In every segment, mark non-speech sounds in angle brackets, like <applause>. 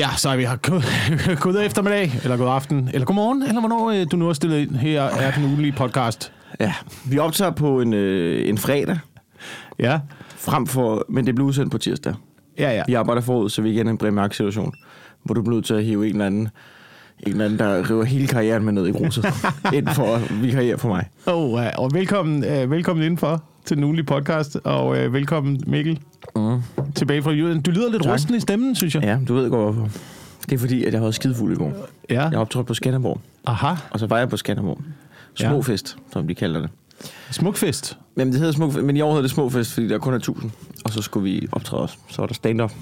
Ja, så er vi her god, <laughs> god eftermiddag, eller god aften, eller god morgen, eller hvornår øh, du nu har stillet ind. Her er den ugenlige podcast. Ja, vi optager på en, øh, en fredag, Ja, frem for, men det bliver udsendt på tirsdag. ja, ja. Vi arbejder forud, så vi er igen i en primærk-situation, hvor du bliver nødt til at hive en eller anden, en eller anden der river hele karrieren med ned i gruset, <laughs> ind for at vikariere for mig. Oh, og velkommen, øh, velkommen indenfor til den ugenlige podcast, og øh, velkommen Mikkel Mm. Tilbage fra Jylland. Du lyder lidt Tak. rusten i stemmen, synes jeg. Ja, du ved godt hvorfor. Det er fordi, at jeg har været skidefuld i går. Ja. Jeg optrådte på Skanderborg, Aha, og så var jeg på Skanderborg. Ja. Småfest, som de kalder det. smukfest. Jamen, det hedder Småfest, men i år hedder det Småfest, fordi der kun er 1000. Og så skulle vi optræde også. Så er der stand-up.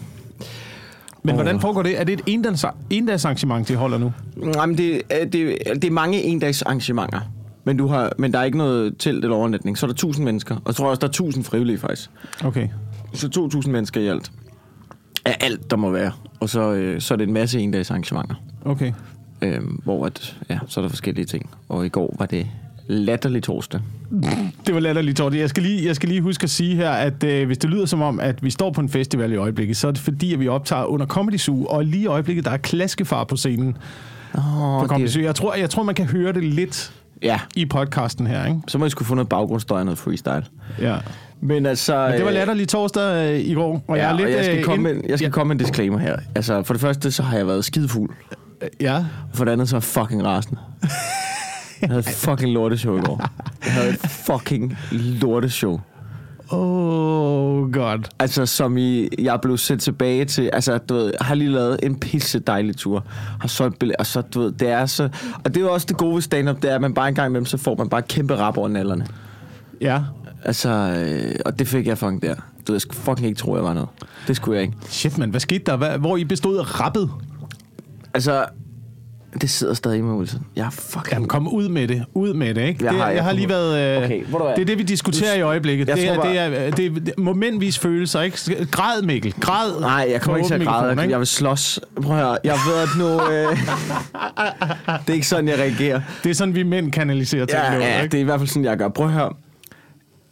Men hvordan foregår det? Er det et endags, endagsarrangement, de holder nu? Jamen, det, er- det, det er mange endags arrangementer. Men, du har, men der er ikke noget telt eller overnatning. Så er der 1000 mennesker. Og jeg tror også, der er 1000 frivillige faktisk. Okay. Så 2000 mennesker i alt. Af alt, der må være. Og så, øh, så er det en masse endags arrangementer. Okay. Øh, hvor at, ja, så er der forskellige ting. Og i går var det latterlig torsdag. <laughs> Det var latterligt, Torte. Jeg skal lige, jeg skal lige huske at sige her, at øh, hvis det lyder som om, at vi står på en festival i øjeblikket, så er det fordi, at vi optager under Comedy Zoo, og lige i øjeblikket, der er klaskefar på scenen Oh, på Comedy Zoo. Jeg tror, jeg tror, man kan høre det lidt Ja, i podcasten her, ikke? så må I skulle få noget baggrundsstøj og noget freestyle. Ja. Men altså... Men det var øh, latterligt torsdag øh, i går, og Ja, jeg er lidt... og jeg skal, øh, komme, ind- med, jeg skal ja, komme med en disclaimer her. Altså, for det første, så har jeg været skidefuld. Ja, Og for det andet, så er fucking rasende. Jeg havde <laughs> fucking lorteshow i går. Jeg havde et fucking lorteshow. oh god. Altså, som i, jeg blev sendt tilbage til, altså, du ved, har lige lavet en pisse dejlig tur. Har solgt billetter, og så, du ved, det er så, og det er jo også det gode ved stand-up, det er, at man bare en gang imellem, så får man bare kæmpe rap over nallerne. Ja, Altså, øh, og det fik jeg fucking der. Du jeg skulle fucking ikke tro, jeg var noget. Det skulle jeg ikke. shit mand, hvad skete der? Hvad, hvor I bestod af rappet? Altså, det sidder stadig med Wilson. Jeg er fucking... Jamen, kom ud med det. Ud med det, ikke? Jeg det, har- jeg, jeg har lige været... Øh, Okay, du det er det, vi diskuterer i øjeblikket. Jeg Det er, bare- det, er, det, er, det er momentvis følelser, ikke? Græd, Mikkel. Græd. Nej, jeg kommer ikke til at græde. ikke? jeg vil slås. Prøv at høre. Jeg ved, at nu... Øh, <laughs> det er ikke sådan, jeg reagerer. Det er sådan, vi mænd kanaliserer ting. Ja, nu, ja, ikke? det er i hvert fald sådan, jeg gør. Prøv at høre.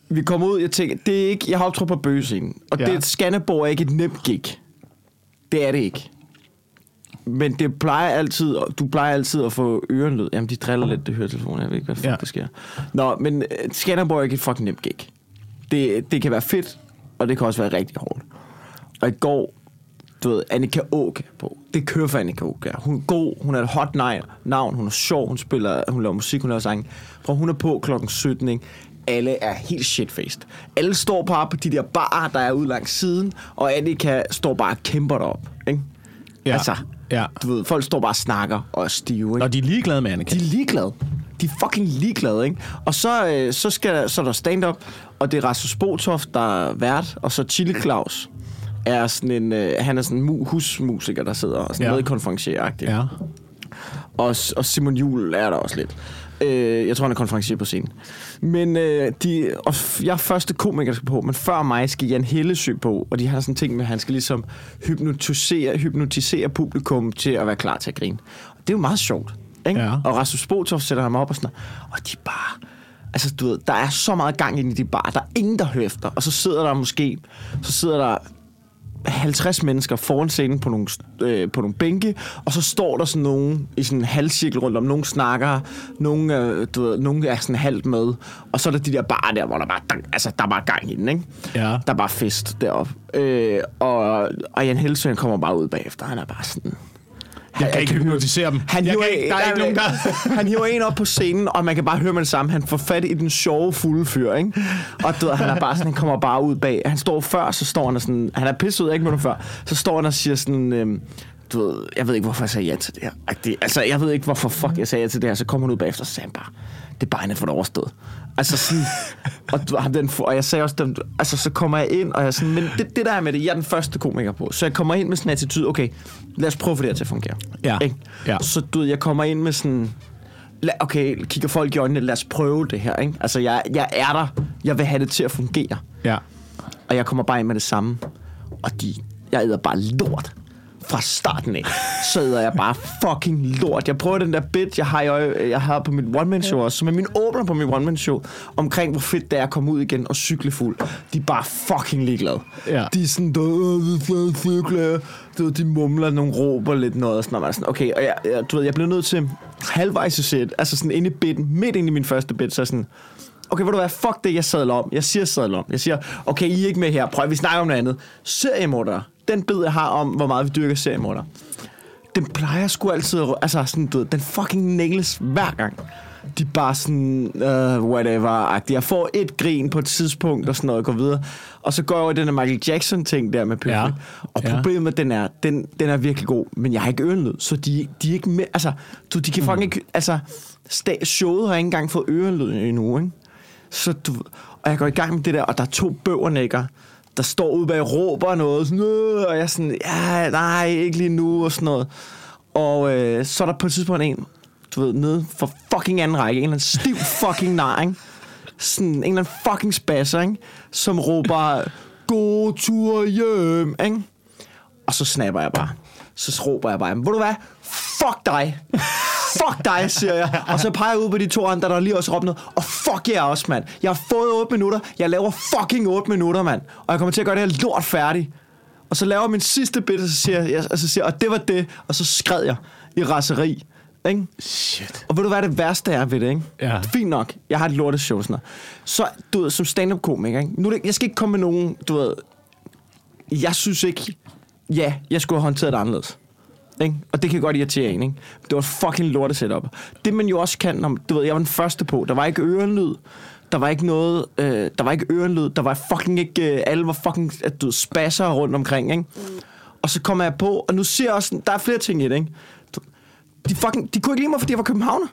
Vi kommer ud, jeg tænker, det er ikke, jeg har optrådt på bøgescenen, og Ja. det Skanderborg er ikke et nemt gig. Det er det ikke. Men det plejer altid, du plejer altid at få ørenlyd. Jamen, de driller lidt, det hører telefonen, jeg ved ikke, hvad Ja. der sker. Nå, men øh, Skanderborg er ikke et fucking nemt gig. Det, det kan være fedt, og det kan også være rigtig hårdt. Og i går, du ved, Annika Åk på. Det kører for Annika Åk. Hun er god, hun er et hot navn, hun er sjov, hun spiller, hun laver musik, hun laver sang. Prøv, hun er på klokken 17, ikke? Alle er helt shitfaced. Alle står bare på de der barer, der er ude langs siden, og Annika står bare og kæmper derop, ikke? Ja. Altså, Ja. du ved, folk står bare og snakker og er stive, ikke? Når de er ligeglade med Annika. De er ligeglade. De er fucking ligeglade, ikke? Og så, øh, så, skal, så er der stand-up, og det er Rasmus Botoft, der er vært, og så Chili Claus er sådan en, øh, han er sådan en mu- husmusiker, der sidder og sådan Ja. konferencieragtigt. Ja. Og, og Simon Juhl er der også lidt. Øh, jeg tror, han er konferencier på scenen. Men øh, de, og jeg er første komiker, der skal på, men før mig skal Jan Hellesø på, og de har sådan en ting med, at han skal ligesom hypnotisere, hypnotisere publikum til at være klar til at grine. Og det er jo meget sjovt. Ikke? Ja. Og Rasmus Botoft sætter ham op og sådan noget. Og de bare... Altså, du ved, der er så meget gang ind i de bar. Der er ingen, der hører efter. Og så sidder der måske... Så sidder der 50 mennesker foran scenen på nogle, øh, på nogle bænke, og så står der sådan nogen i sådan en halvcirkel rundt om. Nogen snakker, nogen, øh, du ved, nogen er sådan halvt med, og så er der de der bar der, hvor der bare, der, altså, der er bare gang i den, ikke? Ja. Der er bare fest deroppe. Øh, og, og Jan Helsøen kommer bare ud bagefter. Han er bare sådan... Jeg kan ikke hypnotisere dem. Han hiver, ikke- der er ikke nogen, der... <laughs> han hiver en op på scenen, og man kan bare høre med det samme. Han får fat i den sjove fulde fyr, ikke? Og du ved, han er bare sådan, han kommer bare ud bag. Han står før, så står han og sådan... Han er pisset ud, ikke minutter før. Så står han og siger sådan... Øhm, du ved, jeg ved ikke, hvorfor jeg sagde ja til det her. Altså, jeg ved ikke, hvorfor fuck jeg sagde ja til det her. Så kommer han ud bagefter, og så sagde han bare, det er bare en det overstået. Altså sådan, og, ham den, og jeg sagde også, dem, altså så kommer jeg ind, og jeg sådan, men det, det der er med det, jeg er den første komiker på. Så jeg kommer ind med sådan en attitude, okay, lad os prøve at få det her til at fungere. Ja. Ikke? Ja. Så du ved, jeg kommer ind med sådan, okay, kigger folk i øjnene, lad os prøve det her, ikke? Altså, jeg, jeg er der, jeg vil have det til at fungere. Ja. Og jeg kommer bare ind med det samme. Og de, jeg æder bare lort. Fra starten af, så æder jeg bare fucking lort. Jeg prøver den der bit, jeg har, i jeg har på mit one-man-show også, som er min åbner på mit one-man-show, omkring hvor fedt det er at komme ud igen og cykle fuld. De er bare fucking ligeglade. Ja. De er sådan, du ved. Du ved, de mumler nogle råber lidt noget, og sådan, og man er sådan, okay, og jeg, jeg, du ved, jeg blev nødt til halvvejs i set, altså sådan inde i bitten, midt inde i min første bit, så sådan, okay, ved du hvad, fuck det, jeg sadler om. Jeg siger sadler om. Jeg siger, okay, I er ikke med her. Prøv, vi snakker om noget andet. Seriemorder. Den bid, jeg har om, hvor meget vi dyrker seriemorder. Den plejer sgu altid, altså sådan, du ved, den fucking nails hver gang. De er bare sådan, uh, whatever -agtige. Jeg får et grin på et tidspunkt og sådan noget, og går videre. Og så går jeg over den der Michael Jackson-ting der med Pyfri. Ja. Ja. Og Ja. problemet, den er, den, den er virkelig god, men jeg har ikke ørenlyd, så de, de er ikke med, altså, du, de kan fucking ikke, altså, sta- showet har ikke engang fået ørenlyd endnu, ikke? Så du, og jeg går i gang med det der, og der er to bøvernækker, der står ude bag og råber noget, sådan, øh, og jeg er sådan, ja, nej, ikke lige nu, og sådan noget. Og øh, så er der på et tidspunkt en, du ved, nede for fucking anden række, en eller anden stiv fucking nar, ikke? Sådan en eller anden fucking spasser, ikke? Som råber, god tur hjem, ikke? Og så snapper jeg bare. Så råber jeg bare, ved du hvad? Fuck dig! Fuck dig, siger jeg. Og så peger jeg ud på de to andre, der lige også råbt noget. Og fuck jer også, mand. Jeg har fået 8 minutter. Jeg laver fucking 8 minutter, mand. Og jeg kommer til at gøre det her lort færdigt. Og så laver jeg min sidste bit, og så siger jeg, og så siger og det var det. Og så skred jeg i raseri. Ikke? Shit. Og ved du hvad det værste er ved det, ikke? Ja. Fint nok, jeg har et lorteshow sådan noget. Så, du ved, som stand-up komiker, ikke? Nu, er det- jeg skal ikke komme med nogen, du ved... Jeg synes ikke... Ja, jeg skulle have håndteret det anderledes. Ikke? Og det kan godt irritere en, ikke? Det var et fucking lortet setup. Det man jo også kan, når, du ved, jeg var den første på. Der var ikke ørenlyd. Der var ikke noget, øh, der var ikke ørenlyd. Der var fucking ikke, øh, alle var fucking, at du spasser rundt omkring, ikke? Og så kommer jeg på, og nu ser jeg også, der er flere ting i det, ikke? De, fucking, de kunne ikke lide mig, fordi jeg var københavner.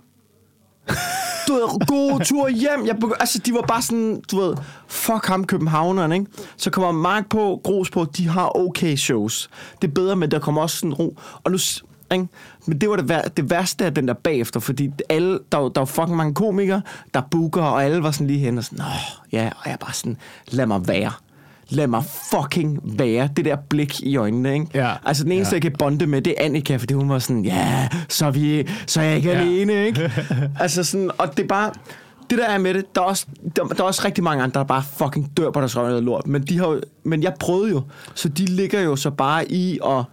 Du ved, god tur hjem. Jeg, begy- altså, de var bare sådan, du ved, fuck ham københavneren, ikke? Så kommer Mark på, Gros på, de har okay shows. Det er bedre, men der kommer også sådan ro. Og nu, ikke? Men det var det, vær- det værste af den der bagefter, fordi alle, der, var- der var fucking mange komikere, der booker, og alle var sådan lige hen og sådan, Nå, ja, og jeg bare sådan, lad mig være. Lad mig fucking være. Det der blik i øjnene, ikke? Ja. Altså, den eneste, Ja. jeg kan bonde med, det er Annika, fordi hun var sådan, ja, så er, vi, så er jeg ikke Ja. alene, ikke? <laughs> altså sådan, og det er bare... Det der er med det, der er, også, der, der er også rigtig mange andre, der bare fucking dør på deres røv lort. Men, de har, jo- men jeg prøvede jo, så de ligger jo så bare i og...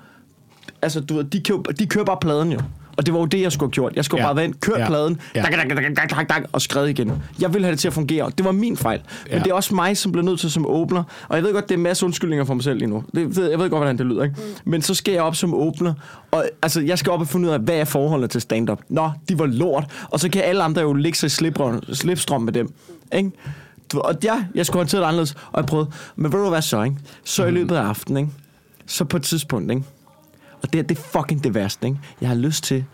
Altså, du ved, de, kører, de kører bare pladen jo. Og det var jo det, jeg skulle have gjort. Jeg skulle Ja. bare være kørt Ja. pladen, Ja. dak, dak, dak, dak, dak, dak, og skrevet igen. Jeg ville have det til at fungere. Det var min fejl. Men Ja. det er også mig, som bliver nødt til som åbner. Og jeg ved godt, det er en masse undskyldninger for mig selv lige nu. Det, ved- jeg ved godt, hvordan det lyder. Ikke? Men så skal jeg op som åbner. Og altså, jeg skal op og finde ud af, hvad er forholdet til stand-up. Nå, de var lort. Og så kan alle andre jo ligge sig i slipstrøm, slipstrøm med dem. Ikke? Og ja, jeg skulle håndtere det anderledes, og jeg prøvede. Men ved du hvad så, ikke? Så i løbet af aftenen, ikke? Så på et tidspunkt, ikke? Og det, det er fucking det værste, ikke? Jeg har lyst til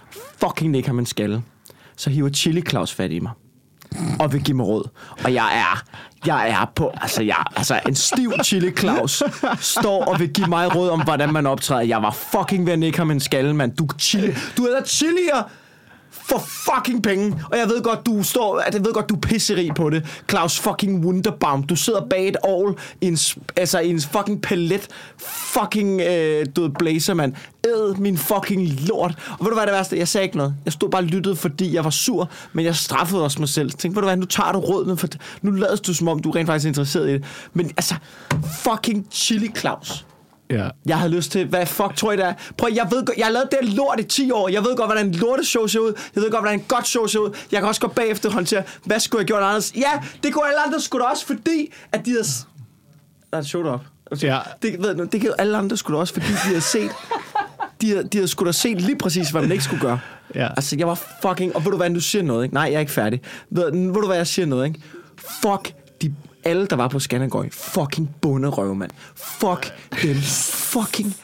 fucking ikke have man skal. Så hiver Chili Claus fat i mig. Og vil give mig råd. Og jeg er, jeg er på, altså, jeg, altså en stiv Chili Claus står og vil give mig råd om, hvordan man optræder. Jeg var fucking ved at nikke ham en skalle, mand. Du, chili, du er da chilier for fucking penge. Og jeg ved godt, du står, at jeg ved godt, du er pisserig på det. Claus fucking Wunderbaum. Du sidder bag et all i en, altså i en fucking palet. Fucking, øh, du blazer, mand. Æd min fucking lort. Og ved du hvad er det værste? Jeg sagde ikke noget. Jeg stod bare og lyttede, fordi jeg var sur, men jeg straffede også mig selv. Tænk, ved du hvad, nu tager du rådene, for nu lader du som om, du er rent faktisk er interesseret i det. Men altså, fucking Chili Claus. Ja. Jeg havde lyst til, hvad fuck tror I det er? Prøv, jeg ved jeg har lavet det lort i 10 år. Jeg ved godt, hvordan en lorteshow ser ud. Jeg ved godt, hvordan en godt show ser ud. Jeg kan også gå bagefter og håndtere, hvad skulle jeg gjort anderledes? Ja, det kunne alle andre skulle også, fordi at de havde... Der er et show op. Ja. Det, ved, det kan alle andre skulle også, fordi de havde set... De havde, de havde sgu da set lige præcis, hvad man ikke skulle gøre. Ja. Altså, jeg var fucking... Og ved du hvad, du siger noget, ikke? Nej, jeg er ikke færdig. Ved, ved du hvad, jeg siger noget, ikke? Fuck de alle, der var på Skandergøj. Fucking bunderøve, mand. Fuck dem. Fucking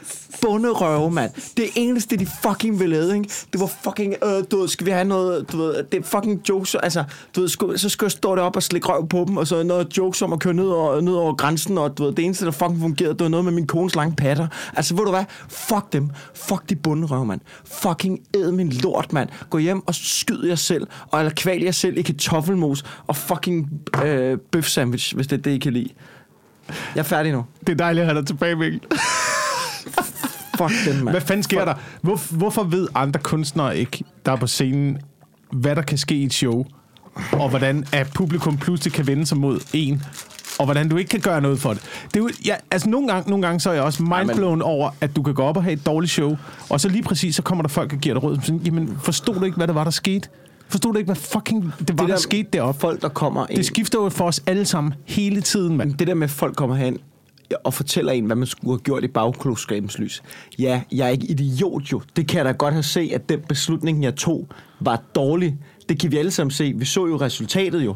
bunderøve, mand. Det eneste, de fucking ville lade, ikke? Det var fucking, øh, du ved, skal vi have noget, du ved, det er fucking jokes, altså, du ved, sku, så skal jeg stå deroppe og slikke røv på dem, og så noget jokes om at køre ned over, ned over grænsen, og du ved, det eneste, der fucking fungerede, det var noget med min kones lange patter. Altså, ved du hvad? Fuck dem. Fuck de bunderøve, mand. Fucking æd min lort, mand. Gå hjem og skyd jer selv, og eller kval jer selv i kartoffelmos, og fucking øh, bøf sandwich, hvis det er det, I kan lide. Jeg er færdig nu. Det er dejligt at have dig tilbage, Mikkel. Fuck den, mand. Hvad fanden sker der? Hvor, hvorfor ved andre kunstnere ikke, der er på scenen, hvad der kan ske i et show, og hvordan at publikum pludselig kan vende sig mod en, og hvordan du ikke kan gøre noget for det. det er jo, ja, altså nogle gange, nogle gange så er jeg også mindblown over, at du kan gå op og have et dårligt show, og så lige præcis, så kommer der folk og giver dig råd. Sådan, Jamen, forstod du ikke, hvad det var, der skete? Forstod du ikke, hvad fucking det var, det der, der skete deroppe? Folk, der kommer ind. Det skifter jo for os alle sammen hele tiden, mand. det der med, at folk kommer hen og fortæller en, hvad man skulle have gjort i bagklogskabens lys. Ja, jeg er ikke idiot jo. Det kan jeg da godt have set, at den beslutning, jeg tog, var dårlig. Det kan vi alle sammen se. Vi så jo resultatet jo.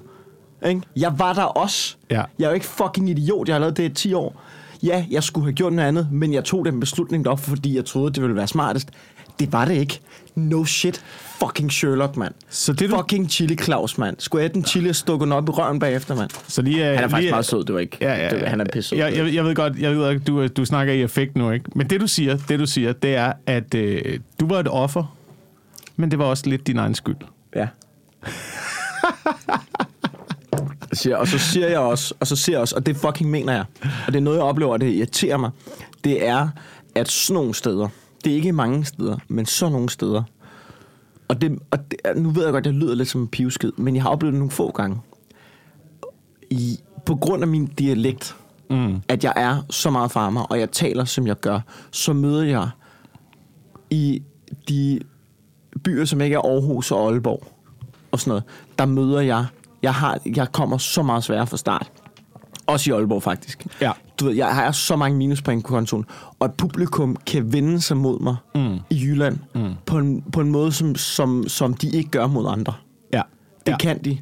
Ikke? Jeg var der også. Ja. Jeg er jo ikke fucking idiot. Jeg har lavet det i 10 år. Ja, jeg skulle have gjort noget andet, men jeg tog den beslutning op, fordi jeg troede, det ville være smartest. Det var det ikke. No shit. Fucking Sherlock, mand. Så det, du- Fucking Chili Claus, mand. Skulle jeg den chili stukket op i røven bagefter, mand? Så lige, Han er faktisk lige, meget sød, det var ikke. Ja, ja, det, han er pisse jeg, jeg, jeg ved godt, jeg ved godt du, du snakker i effekt nu, ikke? Men det du siger, det du siger, det er, at øh, du var et offer, men det var også lidt din egen skyld. Ja. Siger, og så siger jeg også, og så siger jeg også, og det fucking mener jeg, og det er noget, jeg oplever, og det irriterer mig, det er, at sådan nogle steder, det er ikke mange steder, men sådan nogle steder, og, det, og det, nu ved jeg godt, at jeg lyder lidt som en pivskid, men jeg har oplevet det nogle få gange. I, på grund af min dialekt, mm. at jeg er så meget farmer, og jeg taler, som jeg gør, så møder jeg i de byer, som ikke er Aarhus og Aalborg og sådan noget, der møder jeg, jeg, har, jeg kommer så meget sværere fra start. Også i Aalborg, faktisk. Ja. Du ved, jeg har så mange minuspoint på kontoen, og et publikum kan vende sig mod mig mm. i Jylland mm. på, en, på en måde, som, som, som de ikke gør mod andre. Ja. Det ja. kan de.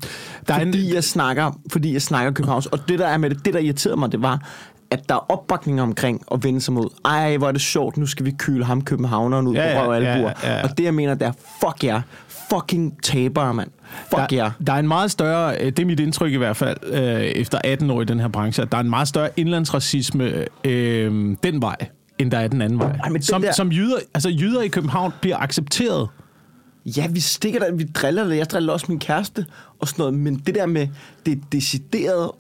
Der er fordi, en- jeg snakker, fordi jeg snakker Københavns. Og det, der er med det, det, der irriterede mig, det var, at der er opbakning omkring at vende sig mod. Ej, hvor er det sjovt, nu skal vi kyle ham københavneren ud Ja, på ja, røv og ja, albuer. ja, ja. Og det, jeg mener, det er, fuck jer. Fucking tabere, mand. Fuck der, jer. der er en meget større, øh, det er mit indtryk i hvert fald, øh, efter 18 år i den her branche, at der er en meget større indlandsracisme øh, den vej, end der er den anden vej. Ej, men som, der- som jyder, altså jyder i København bliver accepteret. Ja, vi stikker der, vi driller det. Jeg driller også min kæreste og sådan noget. Men det der med det decideret,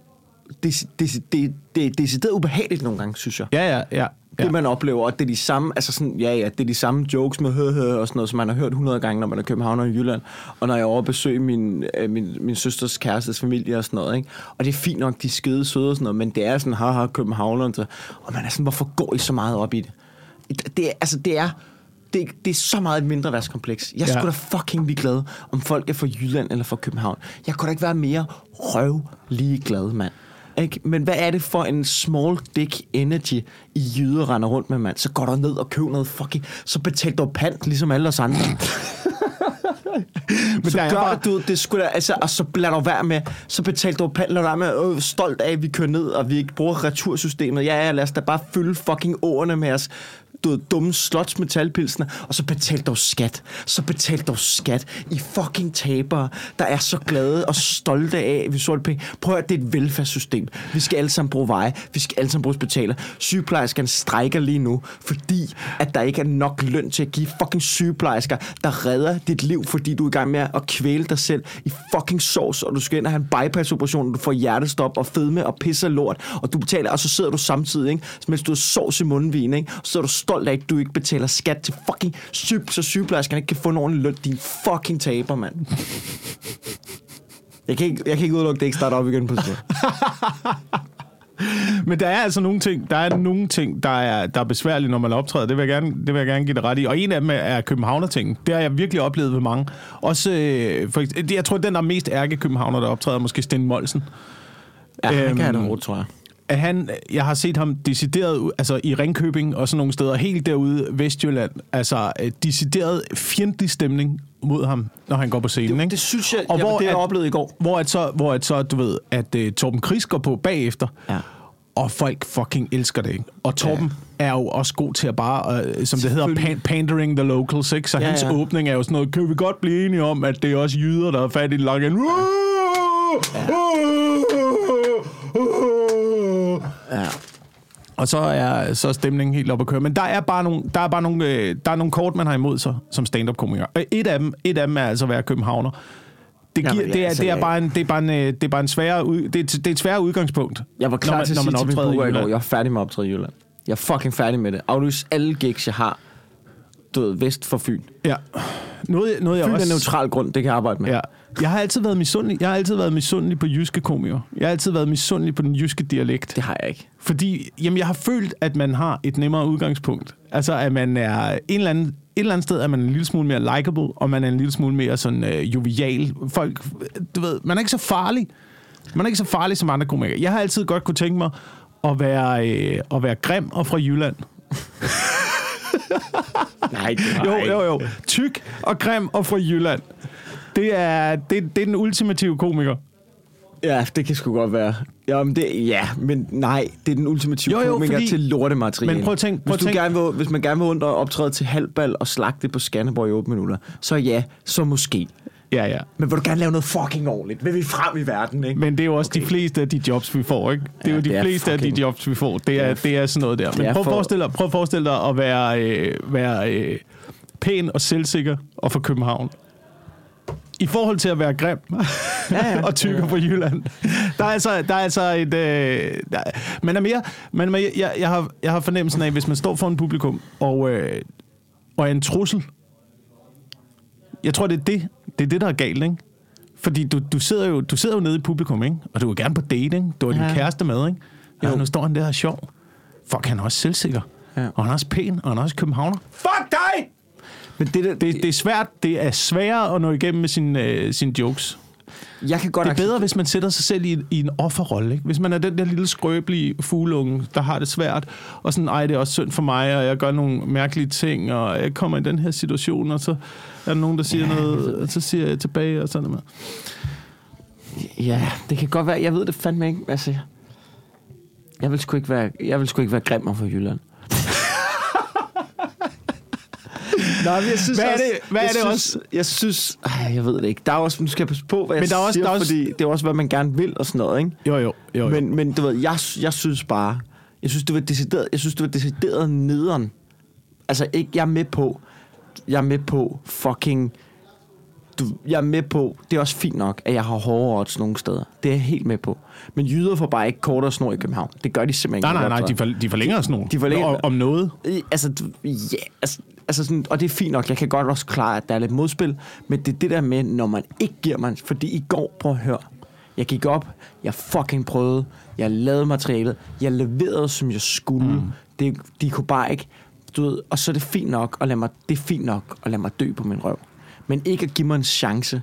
det, det, det, det er decideret ubehageligt nogle gange, synes jeg. Ja, ja, ja. Det ja. man oplever, og det er de samme, altså sådan, ja, ja, det er de samme jokes med hø, hø og sådan noget, som man har hørt 100 gange, når man er københavner i Jylland, og når jeg er over at besøge min, øh, min, min søsters kærestes familie og sådan noget, ikke? Og det er fint nok, de er skide søde og sådan noget, men det er sådan, haha, københavner, så, og man er sådan, hvorfor går I så meget op i det? Det er, altså, det er, det, det er så meget et mindre værtskompleks. Jeg Ja. skulle da fucking ligeglad, om folk er fra Jylland eller fra København. Jeg kunne da ikke være mere røv ligeglad, mand. Ikke? Men hvad er det for en small dick energy, I jyder render rundt med, mand? Så går du ned og køber noget fucking... Så betaler du pant, ligesom alle os andre. <laughs> Men så der er gør bare- du det skulle altså, og så lad dig være med, så betaler du pant, lad dig være med, øh, stolt af, at vi kører ned, og vi ikke bruger retursystemet. Ja, ja, lad os da bare fylde fucking årene med os du ved, dumme slotsmetalpilsene, og så betal dog skat. Så betal dog skat. I fucking tabere, der er så glade og stolte af, at vi så penge. Prøv at det er et velfærdssystem. Vi skal alle sammen bruge veje. Vi skal alle sammen bruge hospitaler. Sygeplejerskerne strækker lige nu, fordi at der ikke er nok løn til at give fucking sygeplejersker, der redder dit liv, fordi du er i gang med at kvæle dig selv i fucking sovs, og du skal ind og have en bypass-operation, og du får hjertestop og fedme og pisser lort, og du betaler, og så sidder du samtidig, ikke? mens du har sovs i mundvin, ikke? og så er du stolt af, at du ikke betaler skat til fucking syg, så sygeplejerskerne ikke kan få en ordentlig løn. Din fucking taber, mand. Jeg kan ikke, jeg kan ikke udelukke, at det ikke starter op igen på stedet. <laughs> Men der er altså nogle ting, der er nogle ting, der er, der er besværlige, når man optræder. Det vil, jeg gerne, det vil jeg gerne give dig ret i. Og en af dem er Københavner-ting. Det har jeg virkelig oplevet ved mange. Også, øh, for, jeg tror, den der er mest ærke københavner, der optræder, er måske Sten Molsen. Ja, han Øhm, kan have det hårdt, tror jeg. At han, jeg har set ham decideret, altså i Ringkøbing og sådan nogle steder, helt derude Vestjylland, altså øh, decideret fjendtlig stemning mod ham, når han går på scenen. ikke? Det synes jeg, Og jeg hvor det har jeg at- oplevet i går. Hvor at så, hvor at så du ved, at uh, Torben Chris går på bagefter, Ja. og folk fucking elsker det, ikke? Og Torben ja. er jo også god til at bare, uh, som det hedder, pan- pandering the locals, ikke? Så Ja, ja, hans ja. åbning er jo sådan noget, kan vi godt blive enige om, at det er også jyder, der er fat i den lange ende? Ja. Og så er, så er stemningen helt op at køre. Men der er bare nogle, der er bare nogle, øh, der er nogle kort, man har imod sig som stand-up-komiker. Og Et af dem, et af dem er altså at være københavner. Det, giver, Jamen, ja, det, er, altså, det, er bare en, det er bare en, øh, det er bare en sværere, ud, det, er, det er et sværere udgangspunkt. Jeg var klar når man, til at sige til optræder i går, jeg er færdig med at optræde i Jylland. Jeg er fucking færdig med det. Aflys alle gigs, jeg har. Du ved, vest for Fyn. Ja. Noget, noget jeg Fyn er også... en neutral grund, det kan jeg arbejde med. Ja. Jeg har altid været misundelig. Jeg har altid været misundelig på jyske komikere. Jeg har altid været misundelig på den jyske dialekt. Det har jeg ikke. Fordi jamen, jeg har følt, at man har et nemmere udgangspunkt. Altså, at man er en eller anden, et eller andet sted, er man en lille smule mere likable, og man er en lille smule mere sådan øh, jovial. Folk, du ved, man er ikke så farlig. Man er ikke så farlig som andre komikere. Jeg har altid godt kunne tænke mig at være, øh, at være grim og fra Jylland. Nej, det Jo, jo, jo. Tyk og grim og fra Jylland. Det er, det, det er den ultimative komiker. Ja, det kan sgu godt være. Ja, men, det, ja, men nej, det er den ultimative Jo, jo, komiker fordi- til lortemateriale. Men prøv at tænke- prøv hvis, at du tænke- gerne vil, hvis man gerne vil rundt og optræde til halvbal og slagte på Skanderborg i 8 minutter, så ja, så måske. Ja, ja. Men vil du gerne lave noget fucking ordentligt? Vil vi frem i verden, ikke? Men det er jo også okay. De fleste af de jobs, vi får, ikke? Det er Ja, jo de det er fleste af de fucking- jobs, vi får. Det er, det er- det er sådan noget der. Men prøv at for- forestille dig, prøv at forestille dig at være, øh, være øh, pæn og selvsikker og fra København. I forhold til at være grim Ja, ja. <laughs> og tykker på Jylland. Der er altså, der er altså et... Øh, der, man er mere... Man er mere jeg, jeg, har, jeg har fornemmelsen af, hvis man står for en publikum og, øh, og er en trussel, jeg tror, det er det, det, er det der er galt, ikke? Fordi du, du, sidder jo, du sidder jo nede i publikum, ikke? Og du er gerne på date, ikke? Du har din Ja. kæreste med, ikke? Ja, Jo. nu står han der og er sjov. Fuck, han er også selvsikker. Ja. Og han er også pæn, og han er også københavner. Fuck dig! Men det, der, Det, det er svært, det er sværere at nå igennem med sine øh, sin jokes. jeg kan godt Det er bedre, hvis man sætter sig selv i, i en offerrolle. Ikke? Hvis man er den der lille skrøbelige fugleunge, der har det svært, og sådan, ej, det er også synd for mig, og jeg gør nogle mærkelige ting, og jeg kommer i den her situation, og så er der nogen, der siger Ja, jeg noget, og så siger jeg tilbage, og sådan noget. Ja, det kan godt være. Jeg ved det fandme ikke. Altså, jeg vil sgu ikke være, jeg vil sgu ikke være grimmer for Jylland. Nej, men jeg synes Hvad er også, det- hvad jeg er det synes, også? Jeg synes, ej, jeg ved det ikke. Der er også, nu skal jeg passe på, hvad jeg Men der er også- siger, der er også- fordi det er også, hvad man gerne vil og sådan noget, ikke? Jo, jo, jo. jo. Men, men du ved, jeg, jeg synes bare, jeg synes, det var decideret, jeg synes, det var decideret nederen. Altså, ikke, jeg er med på, jeg er med på fucking, du, jeg er med på, det er også fint nok, at jeg har hårde odds nogle steder. Det er jeg helt med på. Men jyder får bare ikke kortere snor i København. Det gør de simpelthen nej, ikke. nej, nej, de, for, de forlænger nu. De forlænger- om, om noget. Altså, ja, altså, altså sådan, og det er fint nok. Jeg kan godt også klare, at der er lidt modspil. Men det er det der med, når man ikke giver mig... Fordi i går, prøv at høre. Jeg gik op, jeg fucking prøvede, jeg lavede materialet, jeg leverede, som jeg skulle. Mm. Det, de kunne bare ikke... Du ved, og så er det fint nok at lade mig, det er fint nok at lade mig dø på min røv. Men ikke at give mig en chance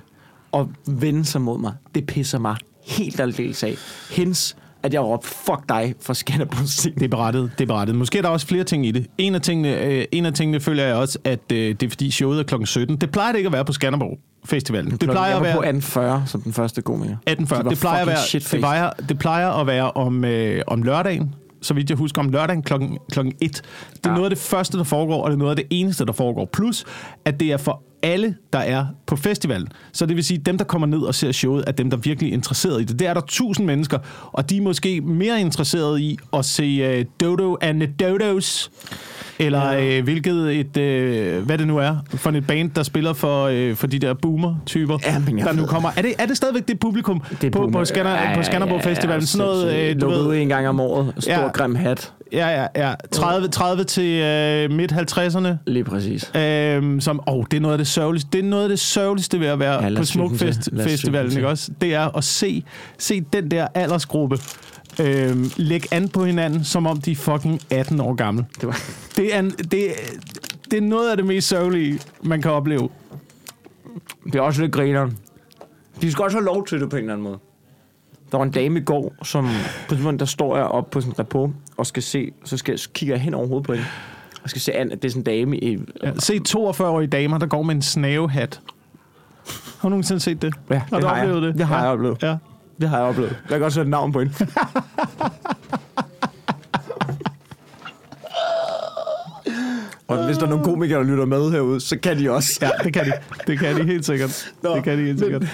og vende sig mod mig, det pisser mig helt aldeles af. Hens, at jeg råbte, fuck dig, for Skanderborg Det er berettet, det er berettet. Måske er der også flere ting i det. En af tingene, øh, en af tingene føler jeg også, at øh, det er fordi showet er klokken 17. Det plejer det ikke at være på Skanderborg Festivalen. Det plejer jeg at var være på 1840 som den første komiker. 1840. var Det plejer, at være, det, shitfaced. plejer, det plejer at være om, øh, om lørdagen, så vidt jeg husker, om lørdagen klokken, klokken 1. Det er ja. Noget af det første, der foregår, og det er noget af det eneste, der foregår. Plus, at det er for alle, der er på festivalen. Så det vil sige, at dem, der kommer ned og ser showet, er dem, der er virkelig interesseret i det. Det er der tusind mennesker, og de er måske mere interesserede i at se uh, Dodo and the Dodos, eller ja. øh, hvilket et, øh, hvad det nu er, for et band, der spiller for, øh, for de der boomer-typer, Ja, der nu kommer. Er det, er det stadigvæk det publikum det på, på, Skander, på Skanderborg Festivalen? Sådan noget, øh, du ved, en gang om året. Stor Ja. ja. grim hat. Ja, ja, ja. 30, 30 til øh, midt 50'erne. Lige præcis. Øhm, som, oh, det er noget af det sørgeligste. Det er noget af det sørgeligste ved at være Ja, på Festivalen, ikke også? Det er at se, se den der aldersgruppe øhm, lægge an på hinanden, som om de er fucking 18 år gamle. Det var... Det er, en- det, det er noget af det mest sørgelige, man kan opleve. Det er også lidt grineren. De skal også have lov til det på en eller anden måde. Der var en dame i går, som på et der står jeg op på sådan en og skal se, så skal, så kigger jeg hen over hovedet på hende. Og skal se at det er sådan en dame i... Ja, se 42-årige damer, der går med en snavehat. Har du nogensinde set det? Ja, har det du har jeg. oplevet det? Det har ja. jeg oplevet. Ja. Det har jeg oplevet. Jeg kan også sætte navn på hende. <laughs> Og hvis der er nogle komikere, der lytter med herude, så kan de også. ja, det kan de. Det kan de helt sikkert. Nå, det kan de helt men-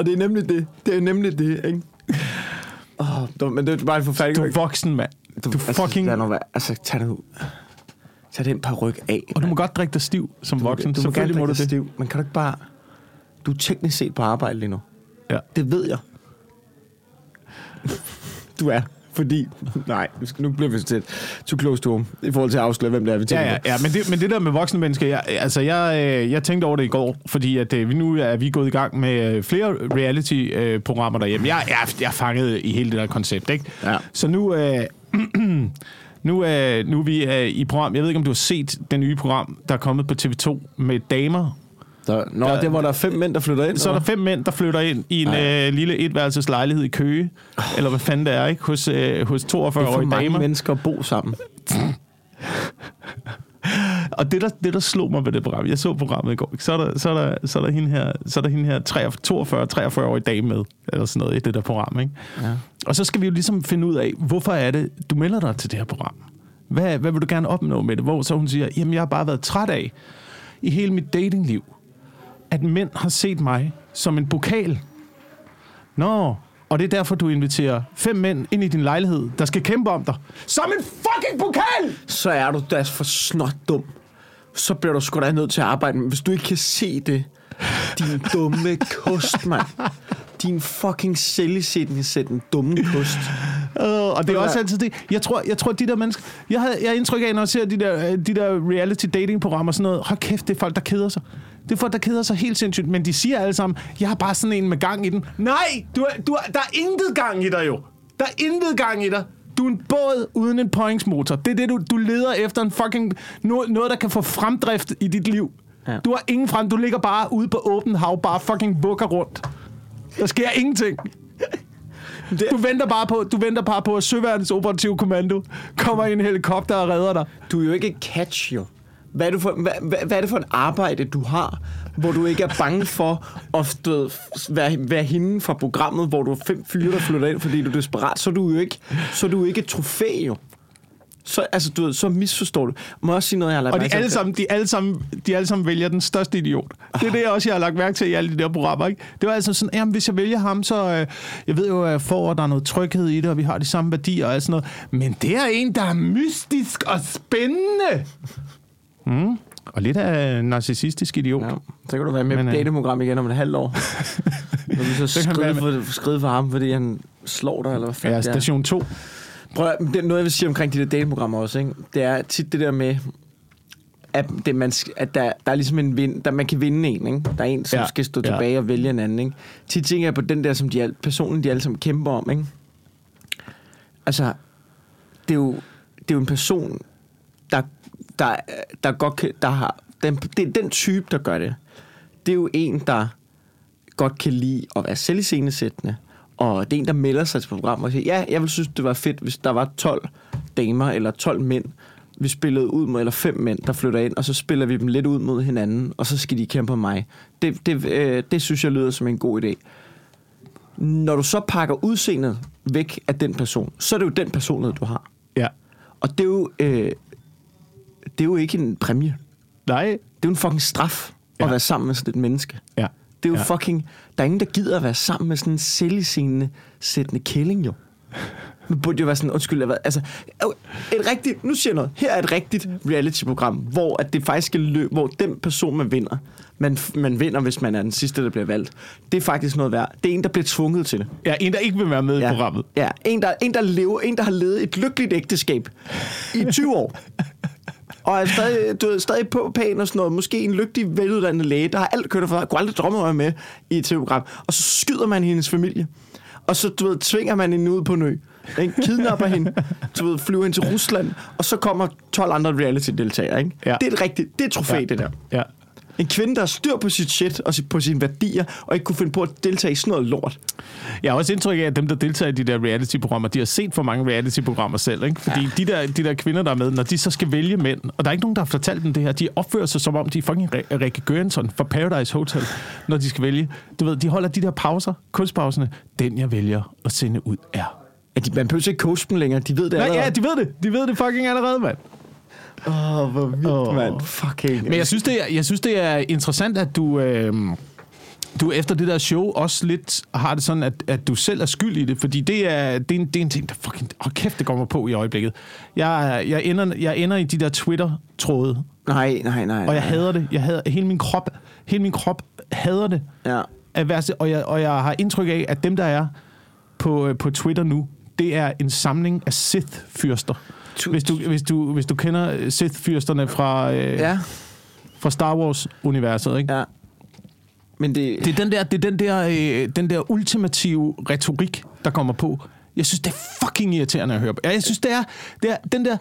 Og det er nemlig det. Det er nemlig det, ikke? Oh, men det er bare en forfærdelig... Du er voksen, mand. Du er fucking... Lad nu være. Altså, tag nu... Tag den par ryg af. Og du må godt drikke dig stiv som voksen. Du må gerne Selvfølgelig må drikke du det. stiv. Man kan du ikke bare... Du er teknisk set på arbejde lige nu. Ja. Det ved jeg. du er. Fordi, nej, nu bliver vi til too close to home, i forhold til at afsløre, hvem det er, vi tænker Ja, ja, ja men, det, men det der med voksne mennesker, jeg, altså jeg, øh, jeg tænkte over det i går, fordi at, øh, vi nu er vi gået i gang med øh, flere reality-programmer derhjemme. Jeg, jeg, jeg er fanget i hele det der koncept, ikke? Ja. Så nu, øh, <clears throat> nu, øh, nu er vi øh, i program, jeg ved ikke, om du har set det nye program, der er kommet på TV2 med damer. Der, nå, Der- det er, hvor der er fem mænd, der flytter ind. Så er der fem mænd, der flytter ind i en øh, lille etværelses lejlighed i Køge, eller hvad fanden det er, ikke? Hos, øh, hos det er for 42-årige mange damer. mennesker at bo sammen. Og det der, det, der slog mig ved det program, jeg så programmet i går, ikke? så er der, så er der, så er der hende her, så er der hende her 42-43-årige dame med, eller sådan noget i det der program. Ikke? Ja. Og så skal vi jo ligesom finde ud af, hvorfor er det, du melder dig til det her program? Hvad, hvad vil du gerne opnå med det? Hvor så hun siger, jamen jeg har bare været træt af i hele mit datingliv, at mænd har set mig som en pokal. Nå, og det er derfor, du inviterer fem mænd ind i din lejlighed, der skal kæmpe om dig. Som en fucking pokal! Så er du da for snot dum. Så bliver du sgu da nødt til at arbejde. Men hvis du ikke kan se det, din dumme kost, mand. Din fucking selvisættende dumme kost. Uh, og det er også altid det. Jeg tror, jeg tror, de der mennesker... Jeg har, jeg indtryk af, når jeg ser de der, øh, de der reality dating-programmer og sådan noget. Hold kæft, det er folk, der keder sig. Det er folk, der keder sig helt sindssygt. Men de siger alle sammen, jeg har bare sådan en med gang i den. Nej, du, er- du, er- der er intet gang i dig jo. Der er intet gang i dig. Du er en båd uden en pointsmotor. Det er det, du, du leder efter en fucking... Noget, noget, der kan få fremdrift i dit liv. Ja. Du har ingen frem. Du ligger bare ude på åbent hav, bare fucking bukker rundt. Der sker ingenting. Du venter bare på, du venter bare på, at Søværnets operative kommando kommer i en helikopter og redder dig. Du er jo ikke catch, jo. Hvad er, det for, hvad, hvad, hvad er det for et arbejde, du har, hvor du ikke er bange for at du være, være hende fra programmet, hvor du er fem fyre, der flytter ind, fordi du er desperat, så er du jo ikke, så er du ikke et trofæ, jo. Så, altså, du ved, så misforstår du. Må jeg også sige noget, jeg har lagt Og mærke de til? alle, sammen, de, alle sammen, de alle sammen vælger den største idiot. Det er det, jeg også jeg har lagt mærke til i alle de der programmer. Ikke? Det var altså sådan, jamen, hvis jeg vælger ham, så... Øh, jeg ved jo, at jeg får, at der er noget tryghed i det, og vi har de samme værdier og alt sådan noget. Men det er en, der er mystisk og spændende. Mm. Og lidt af narcissistisk idiot. Ja, så kan du være med Men, på øh, dateprogram igen om et halvt år. <laughs> Når vi så skrider for, skrider for ham, fordi han slår dig, eller hvad fanden Ja, station 2. Prøv det er noget, jeg vil sige omkring de der dateprogrammer også, ikke? det er tit det der med, at, det, man, at der, der er ligesom en vind, der man kan vinde en, ikke? Der er en, som Ja, skal stå ja. tilbage og vælge en anden, ikke? Tit tænker jeg på den der, som de al, personen, de alle sammen kæmper om, ikke? Altså, det er jo, det er jo en person, der, der, der godt kan, der har, den, det er den type, der gør det. Det er jo en, der godt kan lide at være selviscenesættende, og det er en, der melder sig til programmet og siger, ja, jeg vil synes, det var fedt, hvis der var 12 damer eller 12 mænd, vi spillede ud mod, eller fem mænd, der flytter ind, og så spiller vi dem lidt ud mod hinanden, og så skal de kæmpe om mig. Det, det, øh, det synes jeg lyder som en god idé. Når du så pakker udseendet væk af den person, så er det jo den personlighed, du har. Ja. Og det er jo, øh, det er jo ikke en præmie. Nej. Det er jo en fucking straf Ja. at være sammen med sådan et menneske. Ja. Det er jo Ja. ja. fucking... Der er ingen, der gider at være sammen med sådan en selviscenende sættende kælling, jo. Det burde jo være sådan, undskyld, ved, altså, et rigtigt, nu siger jeg noget, her er et rigtigt reality-program, hvor at det faktisk skal løbe, hvor den person, man vinder, man, man vinder, hvis man er den sidste, der bliver valgt, det er faktisk noget værd. Det er en, der bliver tvunget til det. Ja, en, der ikke vil være med i programmet. Ja, en der, en, der lever, en, der har levet et lykkeligt ægteskab i 20 år. <laughs> Og er stadig, du ved, stadig på pæn og sådan noget. Måske en lygtig, veluddannet læge, der har alt kørt for, kunne aldrig drømme om med i et tv-program. Og så skyder man hendes familie. Og så, du ved, tvinger man hende ud på en ø. Ikke? Kidnapper hende, du ved, flyver hende til Rusland, og så kommer 12 andre reality-deltagere. Ikke? Ja. Det er et rigtigt, det er et trofæ, Ja. det der. Ja. En kvinde, der har styr på sit shit og på sine værdier, og ikke kunne finde på at deltage i sådan noget lort. Jeg har også indtryk af, at dem, der deltager i de der reality-programmer, de har set for mange reality-programmer selv. Ikke? Fordi ja. de, der, de der kvinder, der er med, når de så skal vælge mænd, og der er ikke nogen, der har fortalt dem det her, de opfører sig som om, de er fucking Rikke Göransson fra Paradise Hotel, når de skal vælge. Du ved, de holder de der pauser, kunstpauserne. Den, jeg vælger at sende ud, er... Ja, de, man behøver ikke coache dem længere, de ved det Nej, allerede. ja, de ved det. De ved det fucking allerede, mand. Åh, oh, hvor vildt, oh. mand. Fucking. Men jeg synes, det er, jeg synes, det er interessant, at du... Øh, du efter det der show også lidt har det sådan, at, at du selv er skyld i det, fordi det er, det er, en, det er en ting, der fucking... Åh, kæft, det går mig på i øjeblikket. Jeg, jeg, ender, jeg ender i de der Twitter-tråde, Nej, nej, nej. og jeg hader det. Jeg hader, hele min krop, hele min krop hader det. Ja. At være, og, jeg, og jeg har indtryk af, at dem, der er på, øh, på Twitter nu, det er en samling af Sith-fyrster. Hvis du, hvis, du, hvis du kender øh, Sith-fyrsterne fra, øh, Ja, fra Star Wars-universet, ikke? ja. Men det... Det er den der, det er den der, øh, den der ultimative retorik, der kommer på. Jeg synes, det er fucking irriterende at høre på. Jeg synes, det er, det er den der...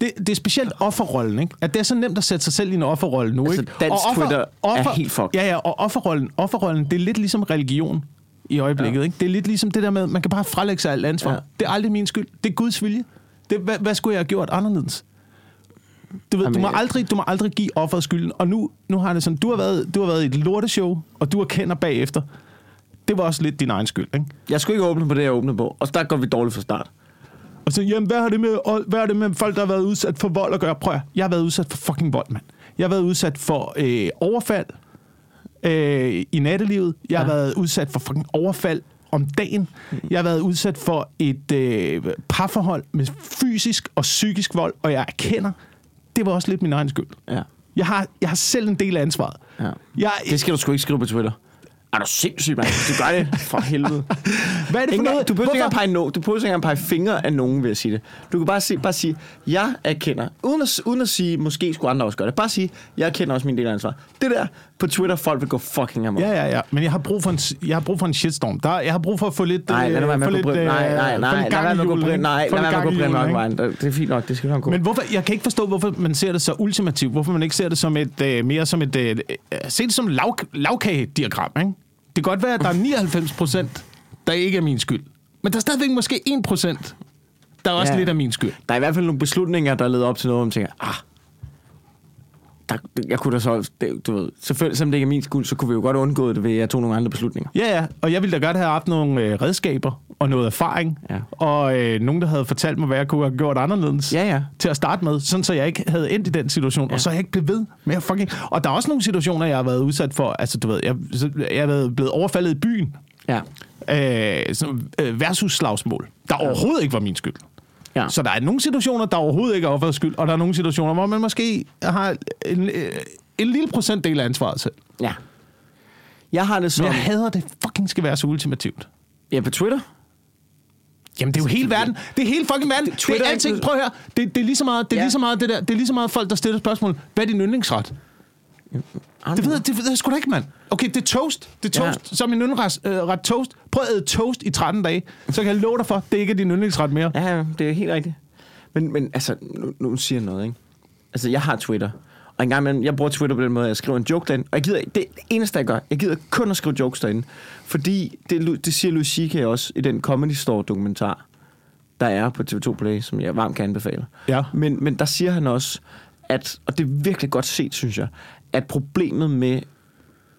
Det, det er specielt offerrollen, ikke? At det er så nemt at sætte sig selv i en offerrolle nu, Altså, ikke? dansk Twitter er helt fucked. Ja, ja, og offerrollen, offerrollen, det er lidt ligesom religion i øjeblikket, ja. ikke? Det er lidt ligesom det der med, man kan bare frelægge sig alt ansvar. Ja. Det er aldrig min skyld. Det er Guds vilje. Det, hvad, hvad skulle jeg have gjort anderledes? Du, ved, Jamen, du, må aldrig, du må aldrig give offeret skylden. Og nu, nu har det sådan, du har, været, du har været i et lorteshow, og du erkender bagefter. Det var også lidt din egen skyld, ikke? Jeg skulle ikke åbne på det, jeg åbnede på. Og der går vi dårligt fra start. Og så, jamen, hvad har det med, hvad har det med folk, der har været udsat for vold at gøre? Prøv at, jeg har været udsat for fucking vold, mand. Jeg har været udsat for øh, overfald øh, i nattelivet. Jeg har Ja. været udsat for fucking overfald om dagen. Jeg har været udsat for et øh, parforhold med fysisk og psykisk vold, og jeg erkender, det var også lidt min egen skyld. Ja. Jeg har, jeg har selv en del af ansvaret. ja. Jeg, Det skal du sgu ikke skrive på Twitter. Er du sindssyg, mand? Du gør det. For helvede. hvad er det for Ingen, noget? du behøver ikke engang pege, no, du behøver ikke pege fingre af nogen, vil jeg sige det. Du kan bare sige, bare sige jeg erkender. Uden at, uden at sige, måske skulle andre også gøre det. Bare sige, jeg erkender også min del af ansvar. Det der på Twitter, folk vil gå fucking amok. Ja, ja, ja. Men jeg har brug for en, jeg har brug for en shitstorm. Der, jeg har brug for at få lidt... Nej, lad nu være med at lidt. Nej, øh, nej, nej. Lad være med at gå ikke? Nej, lad være med at gå hjulene, nok ikke? vejen. Det er fint nok, det skal nok gå. Men hvorfor, jeg kan ikke forstå, hvorfor man ser det så ultimativt. Hvorfor man ikke ser det som et, øh, mere som et... Øh, øh, se det som lav, lavkagediagram, ikke? Det kan godt være, at der er 99 procent, der ikke er min skyld. Men der er stadigvæk måske 1 procent, der er også Ja. lidt af min skyld. Der er i hvert fald nogle beslutninger, der leder op til noget, hvor man tænker, ah, der, jeg kunne da så, det, du ved, selvfølgelig, selvom det ikke er min skyld, så kunne vi jo godt undgå det ved, at jeg tog nogle andre beslutninger. Ja, ja. Og jeg ville da godt have haft nogle øh, redskaber og noget erfaring. Ja. Og øh, nogen, der havde fortalt mig, hvad jeg kunne have gjort anderledes. Ja, ja. til at starte med, sådan så jeg ikke havde endt i den situation, ja. og så er jeg ikke blevet ved med at fucking... Og der er også nogle situationer, jeg har været udsat for, altså du ved, jeg, jeg været blevet overfaldet i byen, Ja. øh, sådan, øh, versus slagsmål, der ja. overhovedet ikke var min skyld. Ja. Så der er nogle situationer, der overhovedet ikke er offerets skyld, og der er nogle situationer, hvor man måske har en, øh, en lille procentdel af ansvaret selv. ja. Jeg har det Men som... jeg hader, det fucking skal være så ultimativt. Ja, på Twitter? Jamen, det er jo hele verden. Det er hele fucking verden. Det, Twitter det er alting. Prøv at høre. Det, det er lige så meget, det er Ja. lige så meget det der. Det er lige så meget folk, der stiller spørgsmål. Hvad er din yndlingsret? Det ved, jeg, det ved jeg sgu da ikke, mand. Okay, det er toast. Det er toast. Ja. Så er min yndlingsret øh, ret toast. Prøv at æde toast i 13 dage. Så kan jeg love dig for, det ikke er din yndlingsret mere. Ja, ja, det er helt rigtigt. Men, men altså, nu, nu siger jeg noget, ikke? Altså, jeg har Twitter. Og en gang imellem, jeg bruger Twitter på den måde, at jeg skriver en joke derinde. Og jeg gider, det, det eneste, jeg gør, jeg gider kun at skrive jokes derinde. Fordi, det, det siger Louis C.K. også i den Comedy Store dokumentar, der er på TV2 Play, som jeg varmt kan anbefale. Ja. Men, men der siger han også, at, og det er virkelig godt set, synes jeg, at problemet med,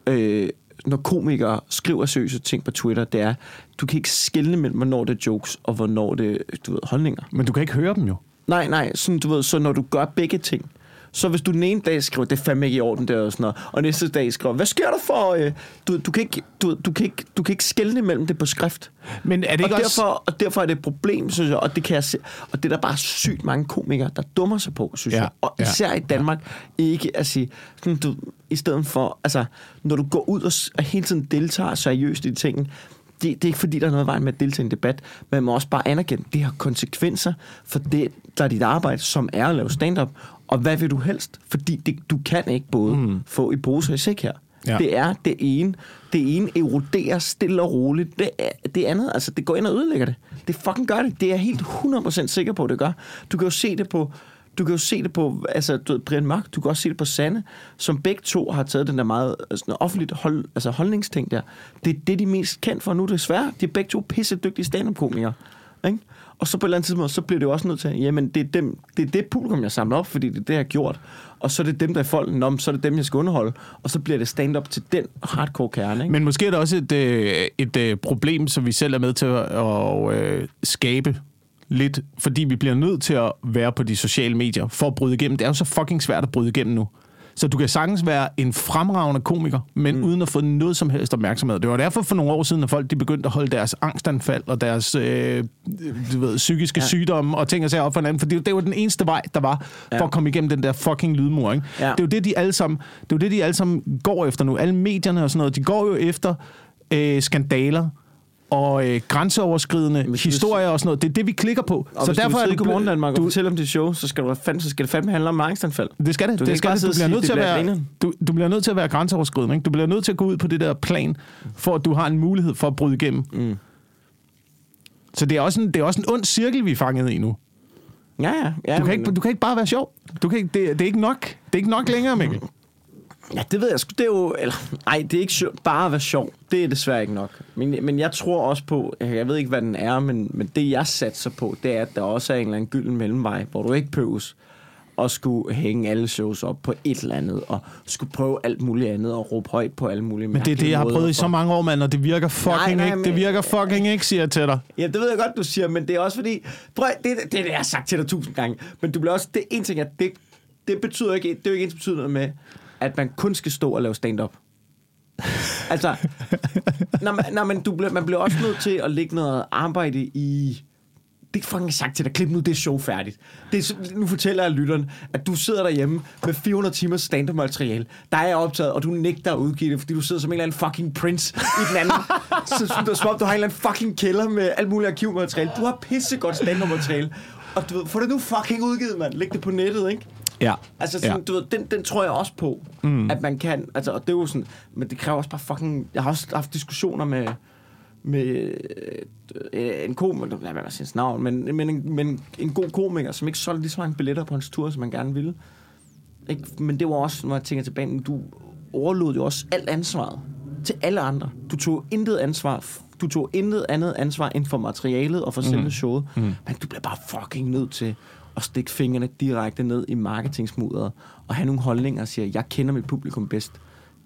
øh, når komikere skriver seriøse ting på Twitter, det er, du kan ikke skelne mellem, hvornår det er jokes, og hvornår det er du ved, holdninger. Men du kan ikke høre dem jo. Nej, nej, sådan, du ved, så når du gør begge ting, så hvis du den ene dag skriver, det er fandme ikke i orden der og sådan noget, og næste dag skriver, hvad sker der for, øh, du, du, kan ikke, du, du, kan ikke, du kan ikke skelne mellem det på skrift. Men er det ikke og, også... derfor, og derfor er det et problem, synes jeg, og det kan jeg se, og det er der bare sygt mange komikere, der dummer sig på, synes Ja, jeg. Og ja, især i Danmark, ikke at sige, sådan, du, i stedet for, altså, når du går ud og, og hele tiden deltager seriøst i de ting, det, det er ikke fordi, der er noget vej med at deltage i en debat, men man må også bare anerkende, det har konsekvenser for det, der er dit arbejde, som er at lave stand-up. Og hvad vil du helst? Fordi det, du kan ikke både mm. få i pose og i sæk her. Ja. Det er det ene. Det ene eroderer stille og roligt. Det, er, det andet, altså, det går ind og ødelægger det. Det fucking gør det. Det er jeg helt 100% sikker på, det gør. Du kan jo se det på... Du kan jo se det på, altså, du Brian Mørk, du kan også se det på Sanne, som begge to har taget den der meget sådan, offentligt hold, altså, holdningsting der. Det er det, de er mest kendt for nu, desværre. De er begge to pisse dygtige stand-up-komikere. Ikke? Og så på et eller andet tidspunkt, så bliver det jo også nødt til, jamen det er, dem, det er det publikum, jeg samler op, fordi det er det, jeg har gjort. Og så er det dem, der er folk, om, så er det dem, jeg skal underholde. Og så bliver det stand-up til den hardcore kerne. Ikke? Men måske er det også et, øh, et, et problem, som vi selv er med til at, at øh, skabe lidt, fordi vi bliver nødt til at være på de sociale medier for at bryde igennem. Det er jo så fucking svært at bryde igennem nu. Så du kan sagtens være en fremragende komiker, men mm. uden at få noget som helst opmærksomhed. Det var derfor for nogle år siden, at folk de begyndte at holde deres angstanfald og deres øh, du ved, psykiske ja. Sygdomme og ting og sager op for hinanden, for det, det var den eneste vej, der var for Ja. at komme igennem den der fucking lydmur. Ikke? Ja. Det er jo det, de alle sammen, det er jo det, de alle sammen går efter nu. Alle medierne og sådan noget, de går jo efter øh, skandaler og øh, grænseoverskridende hvis- historier og sådan noget. Det er det, vi klikker på. Og så hvis derfor du vil i Godmorgen Danmark og fortælle om det show, så skal, du, fandme, så skal det fandme handle om angstanfald. Det skal det. Du det skal det. Du bliver nødt til at det være, du, du bliver nødt til at være grænseoverskridende. Ikke? Du bliver nødt til at gå ud på det der plan, for at du har en mulighed for at bryde igennem. Mm. Så det er, også en, det er også en ond cirkel, vi er fanget i nu. Ja, ja. ja Du kan, men- ikke, du kan ikke bare være sjov. Du kan ikke, det, det, er ikke nok. Det er ikke nok længere, Mikkel. Ja, det ved jeg sgu. Det er jo... Eller, nej, det er ikke sjov, bare at være sjov. Det er desværre ikke nok. Men, men jeg tror også på... Jeg ved ikke, hvad den er, men, men det, jeg satser på, det er, at der også er en eller anden gylden mellemvej, hvor du ikke pøves og skulle hænge alle shows op på et eller andet, og skulle prøve alt muligt andet, og råbe højt på alle mulige Men det er det, jeg har prøvet i så mange år, mand, og det virker fucking Nej, nej, ikke. Det men- virker fucking ikke, siger jeg til dig. Ja, det ved jeg godt, du siger, men det er også fordi... Prøv, det, det, det, er det, jeg har sagt til dig tusind gange. Men du bliver også... Det en ting, at det, det betyder ikke... Det er jo ikke ens betydende med, at man kun skal stå og lave stand-up. altså... Når man, når man, du bliver, man bliver også nødt til at lægge noget arbejde i... Det er fucking sagt til dig. Klip nu det show færdigt. Det er, nu fortæller jeg lytteren, at du sidder derhjemme med 400 timers stand-up materiale. Der er optaget, og du nægter at udgive det, fordi du sidder som en eller anden fucking prince i den anden. så, du, som om du har en eller anden fucking kælder med alt muligt arkivmateriale. Du har pissegodt stand-up materiale. Og du ved, få det nu fucking udgivet, mand. Læg det på nettet, ikke? Ja. Altså, sådan, ja. du ved, den, den tror jeg også på, mm. at man kan, altså, og det er jo sådan, men det kræver også bare fucking, jeg har også haft diskussioner med, med øh, en komiker, lad være med hans navn, men, men, en, men en god komiker, som ikke solgte lige så mange billetter på hans tur, som man gerne ville. Ikke? Men det var også, når jeg tænker tilbage, men du overlod jo også alt ansvaret til alle andre. Du tog intet ansvar, du tog intet andet ansvar end for materialet og for selve showet, mm. men du bliver bare fucking nødt til at stikke fingrene direkte ned i marketingsmudderet og have nogle holdninger og sige, jeg kender mit publikum bedst.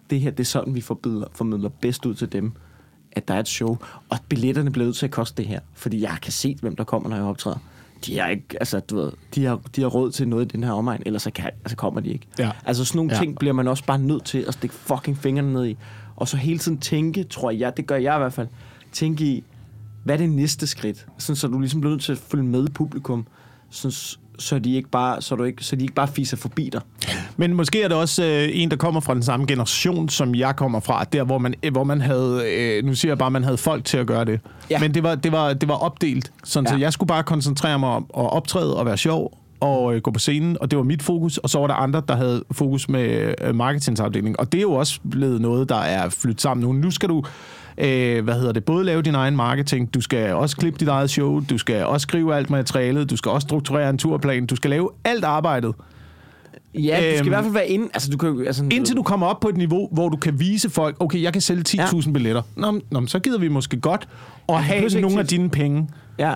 Det her, det er sådan, vi formidler, formidler bedst ud til dem, at der er et show, og billetterne bliver nødt til at koste det her, fordi jeg kan se, hvem der kommer, når jeg optræder. De har ikke, altså, du ved, de har, de har råd til noget i den her omegn, ellers så kan, altså, kommer de ikke. Ja. Altså sådan nogle Ja. ting bliver man også bare nødt til at stikke fucking fingrene ned i. Og så hele tiden tænke, tror jeg, det gør jeg i hvert fald, tænke i, hvad er det næste skridt? Sådan, så du ligesom bliver nødt til at følge med publikum, sådan, så de ikke bare, så du ikke, så de ikke bare fiser forbi dig. Men måske er det også øh, en, der kommer fra den samme generation, som jeg kommer fra. Der, hvor man, øh, hvor man havde... Øh, nu siger jeg bare, man havde folk til at gøre det. Ja. Men det var, det var, det var opdelt. Sådan, ja. Så jeg skulle bare koncentrere mig om at optræde og være sjov og øh, gå på scenen, og det var mit fokus, og så var der andre, der havde fokus med øh, marketingsafdelingen. Og det er jo også blevet noget, der er flyttet sammen nu. Nu skal du, øh, hvad hedder det, både lave din egen marketing, du skal også klippe dit eget show, du skal også skrive alt materialet, du skal også strukturere en turplan, du skal lave alt arbejdet. Ja, du skal Øhm, i hvert fald være inde. Altså, du kan. Altså, Indtil du kommer op på et niveau, hvor du kan vise folk, okay, jeg kan sælge 10.000 ja. billetter. Nå, nå, så gider vi måske godt at det have nogle af til- dine penge. Ja.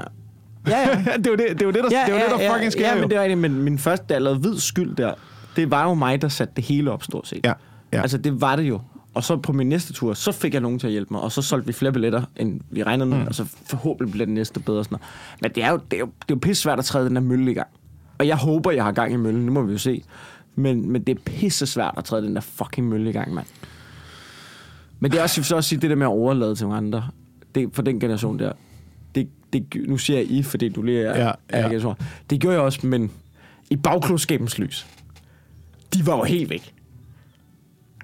Ja, ja. <laughs> det jo det, det, jo det der, det, er jo det, der fucking sker ja, jo. men det er rigtigt, men min første, jeg lavede hvid skyld der, det var jo mig, der satte det hele op, stort set. Ja, ja. Altså, det var det jo. Og så på min næste tur, så fik jeg nogen til at hjælpe mig, og så solgte vi flere billetter, end vi regnede med, mm. og så forhåbentlig bliver den næste bedre. Sådan noget. Men det er jo, det er jo, det er jo pisse svært at træde den der mølle i gang. Og jeg håber, jeg har gang i møllen, nu må vi jo se. Men, men det er pisse svært at træde den der fucking mølle i gang, mand. Men det er også, så også sige, det der med at overlade til andre, det, for den generation der, det, det, nu siger jeg I, fordi du lige er, Ja, ja, er generation. Det gjorde jeg også, men i bagklodskabens lys, de var jo helt væk.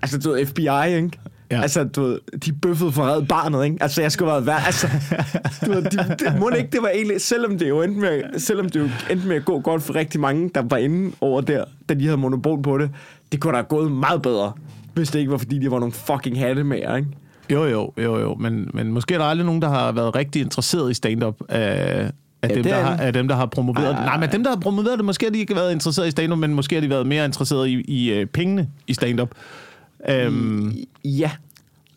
Altså, du ved, FBI, ikke? Ja. Altså, du ved, de bøffede for red barnet, ikke? Altså, jeg skulle have været værd. Altså, du ved, de, det, må det ikke, det var egentlig, selvom det jo endte med, selvom det jo endte med at gå godt for rigtig mange, der var inde over der, da de havde monopol på det, det kunne da have gået meget bedre, hvis det ikke var, fordi de var nogle fucking hatte med, ikke? Jo, jo, jo, jo. Men, men måske er der aldrig nogen, der har været rigtig interesseret i stand-up af, af, Ja, dem, det der er har, af dem, der har promoveret Ej, det. Nej, men dem, der har promoveret det, måske har de ikke været interesseret i stand-up, men måske har de været mere interesseret i, i uh, pengene i stand-up. Um, Ja.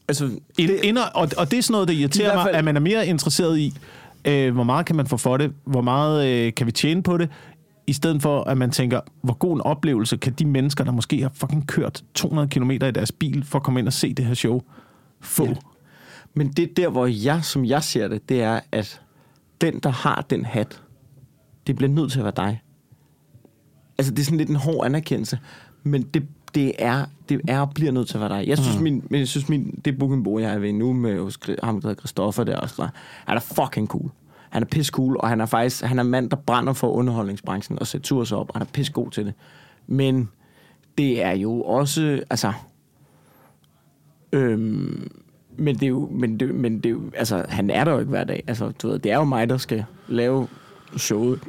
Altså, det, ind, og, og det er sådan noget, der irriterer hvert mig, fald- at man er mere interesseret i, øh, hvor meget kan man få for det, hvor meget øh, kan vi tjene på det, i stedet for, at man tænker, hvor god en oplevelse kan de mennesker, der måske har fucking kørt 200 km i deres bil, for at komme ind og se det her show, få. Ja. Men det er der, hvor jeg, som jeg ser det, det er, at den, der har den hat, det bliver nødt til at være dig. Altså, det er sådan lidt en hård anerkendelse, men det, det er, det er og bliver nødt til at være dig. Jeg synes, mm. min, men jeg synes min, det bookingbo, jeg er ved nu med hos ham, der hedder Christoffer der også, han er fucking cool. Han er piss cool, og han er faktisk han er mand, der brænder for underholdningsbranchen og sætter tur sig op, og han er piss god til det. Men det er jo også, altså, øhm, Men det er jo, men det, men det er jo, altså, han er der jo ikke hver dag. Altså, du ved, det er jo mig, der skal lave showet.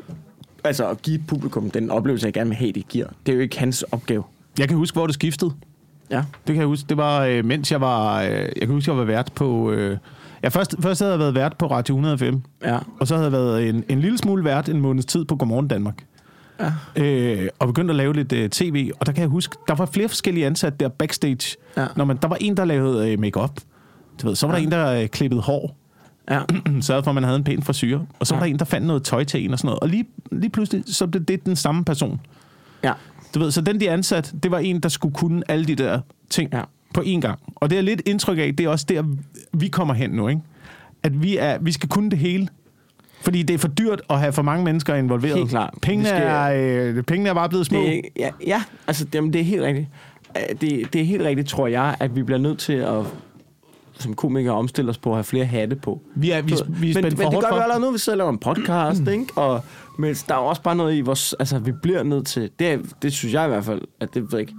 Altså, at give publikum den oplevelse, jeg gerne vil have, det giver. Det er jo ikke hans opgave. Jeg kan huske, hvor det skiftede. Ja. Det kan jeg huske. Det var, øh, mens jeg var... Øh, jeg kan huske, jeg var vært på... Øh, ja, først, først havde jeg været vært på Radio 105. Ja. Og så havde jeg været en, en lille smule vært en måneds tid på Godmorgen Danmark. Ja. Øh, og begyndte at lave lidt øh, tv. Og der kan jeg huske, der var flere forskellige ansatte der backstage. Ja. Når man, der var en, der lavede øh, makeup. Du ved, så var ja. der en, der øh, klippede hår. Ja. <clears throat> sørgede for, at man havde en pæn frisyr. Og så var Ja. der en, der fandt noget tøj til en og sådan noget. Og lige, lige pludselig, så blev det den samme person. Ja. Du ved, så den, de ansat, det var en, der skulle kunne alle de der ting Ja. på én gang. Og det er lidt indtryk af, det er også der, vi kommer hen nu, ikke? At vi, er, vi skal kunne det hele. Fordi det er for dyrt at have for mange mennesker involveret. Helt klart. Pengene, skal- er, øh, pengene er bare blevet små. Det ja, ja, altså jamen, det er helt rigtigt. Øh, Det, det er helt rigtigt, tror jeg, at vi bliver nødt til at som komikere omstille os på at have flere hatte på. Vi er, vi, vi er men, men det gør vi allerede nu, vi laver en podcast, ikke? Og, men der er jo også bare noget i vores... Altså, vi bliver nødt til... Det, er, det synes jeg i hvert fald, at det ved ikke...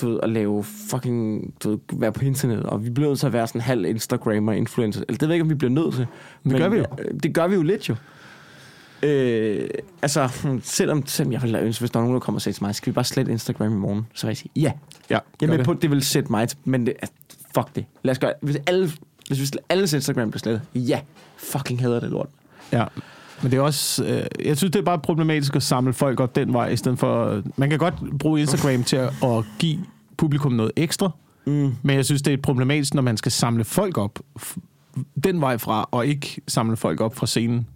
Du ved, at lave fucking... Du ved, være på internet, og vi bliver nødt til at være sådan halv Instagrammer, influencer. Eller det ved jeg ikke, om vi bliver nødt til. Det gør vi jo. øh, Det gør vi jo lidt jo. Øh, altså, hmm, selvom, selvom jeg ville ønske, hvis der er nogen, der kommer og siger til mig, skal vi bare slette Instagram i morgen? Så vil jeg sige, ja. Ja, Jeg er med det. på, det vil sætte mig til, men det, fuck det. Lad os gøre Hvis alle, hvis vi alles Instagram bliver slettet, ja, fucking hader det lort. Ja. Men det er også... Øh, jeg synes, det er bare problematisk at samle folk op den vej, i stedet for... Man kan godt bruge Instagram til at, at give publikum noget ekstra, Mm. men jeg synes, det er problematisk, når man skal samle folk op den vej fra, og ikke samle folk op fra scenen.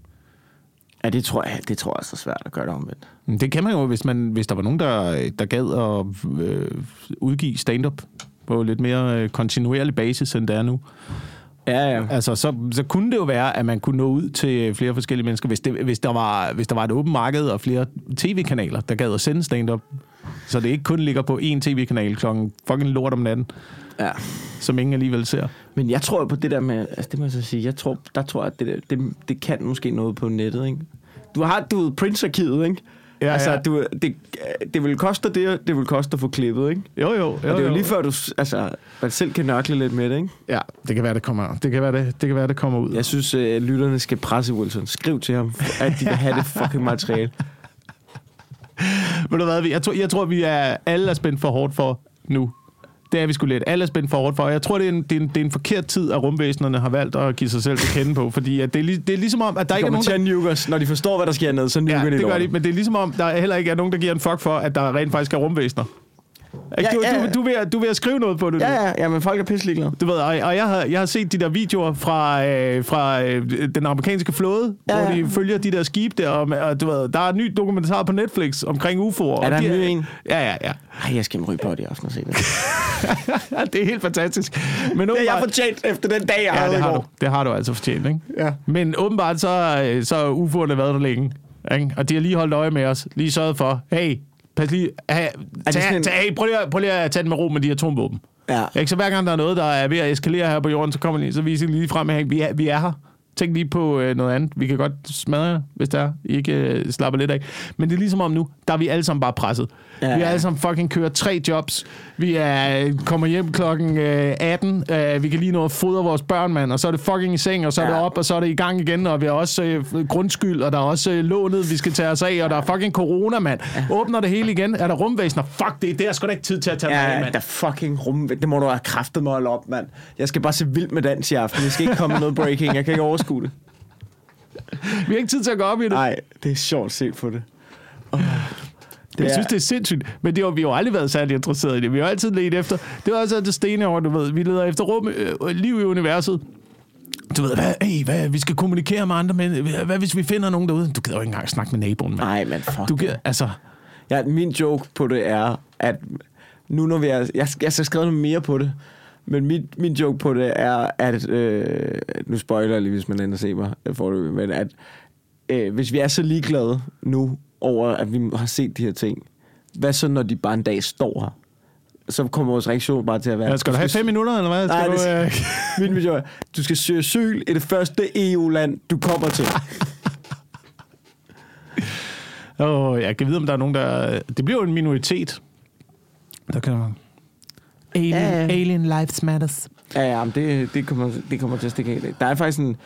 Ja, det tror jeg, det tror jeg er så svært at gøre det omvendt. Det kan man jo, hvis, man, hvis der var nogen, der, der gad at øh, udgive stand-up på lidt mere øh, kontinuerlig basis, end det er nu. Ja, ja. Altså, så, så kunne det jo være, at man kunne nå ud til flere forskellige mennesker, hvis, det, hvis, der, var, hvis der var et åbent marked og flere tv-kanaler, der gad at sende stand-up. Så det ikke kun ligger på én tv-kanal klokken fucking lort om natten, ja. som ingen alligevel ser. Men jeg tror på det der med, altså det må jeg så sige, jeg tror, der tror jeg, at det, der, det, det kan måske noget på nettet, ikke? Du har, du ved, Prince-arkivet, ikke? Ja, altså, ja. Du, det, det vil koste det, det vil koste at få klippet, ikke? Jo, jo. jo, Og det er jo lige før, du altså, man selv kan nørkle lidt med det, ikke? Ja, det kan være, det kommer, det kan være, det, det kan være, det kommer ud. Jeg synes, at lytterne skal presse Wilson. Skriv til ham, at de vil have det <laughs> fucking materiale. Ved du hvad, jeg tror, jeg tror, vi er alle er spændt for hårdt for nu. Det er vi sgu lidt. Alle spændt for hårdt for. Og Jeg tror, det er, en, det, er en, det er en forkert tid, at rumvæsenerne har valgt at give sig selv til kende på. Fordi at det, er, det er ligesom om, at der De ikke er nogen, til der... at nuke os. Når de forstår, hvad der sker ned, så nuker Ja, de det gør de, men det er ligesom om, der heller ikke er nogen, der giver en fuck for, at der rent faktisk er rumvæsener. Ikke? Ja, Du, ja, du, du, at- du at skrive noget på det. Ja, ja, ja, men folk er pisselig glade. Du ved, og, og jeg, har, jeg har set de der videoer fra, øh, fra øh, den amerikanske flåde, Ja, hvor ja. de følger de der skibe der, og, og du ved, der er en ny dokumentar på Netflix omkring UFO'er. Er der de en ny en? Ja, ja, ja. Ej, jeg skal ryge på det i aften og se det. <laughs> det er helt fantastisk. Men Det har jeg åbenbart- fortjent efter den dag, jeg Ja, havde det i har, går. du. det har du altså fortjent, ikke? Ja. Men åbenbart så, øh, så har UFO'erne været der længe. Ikke? Og de har lige holdt øje med os. Lige sørget for, hey, pas lige, det tag, sådan en- tag, hey prøv, lige, at- prøv lige at tage den med ro med de atomvåben. Ja. Ikke? Så hver gang der er noget, der er ved at eskalere her på jorden, så kommer de, så viser lige frem, at vi er, vi er her. Tænk lige på øh, noget andet. Vi kan godt smadre jer, hvis der er. I ikke øh, slapper lidt af. Men det er ligesom om nu, der er vi alle sammen bare presset. Ja, Ja, vi er ja. alle sammen fucking kører tre jobs. Vi er, kommer hjem klokken øh, 18. Øh, vi kan lige nå at fodre vores børn, mand. Og så er det fucking i seng, og så er Ja. det op, og så er det i gang igen. Og vi har også øh, grundskyld, og der er også øh, lånet, vi skal tage os af. Og der er fucking corona, mand. Åbner det hele igen. Er der rumvæsener? Fuck det, det er sgu da ikke tid til at tage mig af, Ja, mand. der fucking rum. Det må du have kraftet mig at op, mand. Jeg skal bare se vildt med dans i aften. Jeg skal ikke komme med noget breaking. Jeg kan ikke overskue det. <laughs> Vi har ikke tid til at gå op i det. Nej, det er sjovt set på det. Oh, Jeg synes, det er sindssygt. Men det har, vi har jo aldrig været særlig interesseret i det. Vi har altid let efter... Det var altså det stene over, du ved. Vi leder efter rum, øh, liv i universet. Du ved, hvad, hey, hvad, vi skal kommunikere med andre, men hvad, hvad hvis vi finder nogen derude? Du gider jo ikke engang snakke med naboen, mand. Nej, men fuck. Du gider, altså... Ja, min joke på det er, at nu når vi er... Jeg, jeg skal skrive noget mere på det. Men min, min joke på det er, at... Øh, nu spoiler jeg lige, hvis man ender se mig forløbig, men at øh, hvis vi er så ligeglade nu over, at vi har set de her ting, hvad så, når de bare en dag står her? Så kommer vores reaktion bare til at være... Ja, skal du have fem minutter, eller hvad? Nej, Skal det, du, øh... min video er, du skal søge asyl i det første EU-land, du kommer til. <laughs> Åh, jeg kan vide, om der er nogen, der... Det bliver jo en minoritet. Der kan man... Alien, Ja, ja. alien lives matters. Ja, ja, men det, det, kommer, det kommer til at stikke helt af. Der er faktisk en...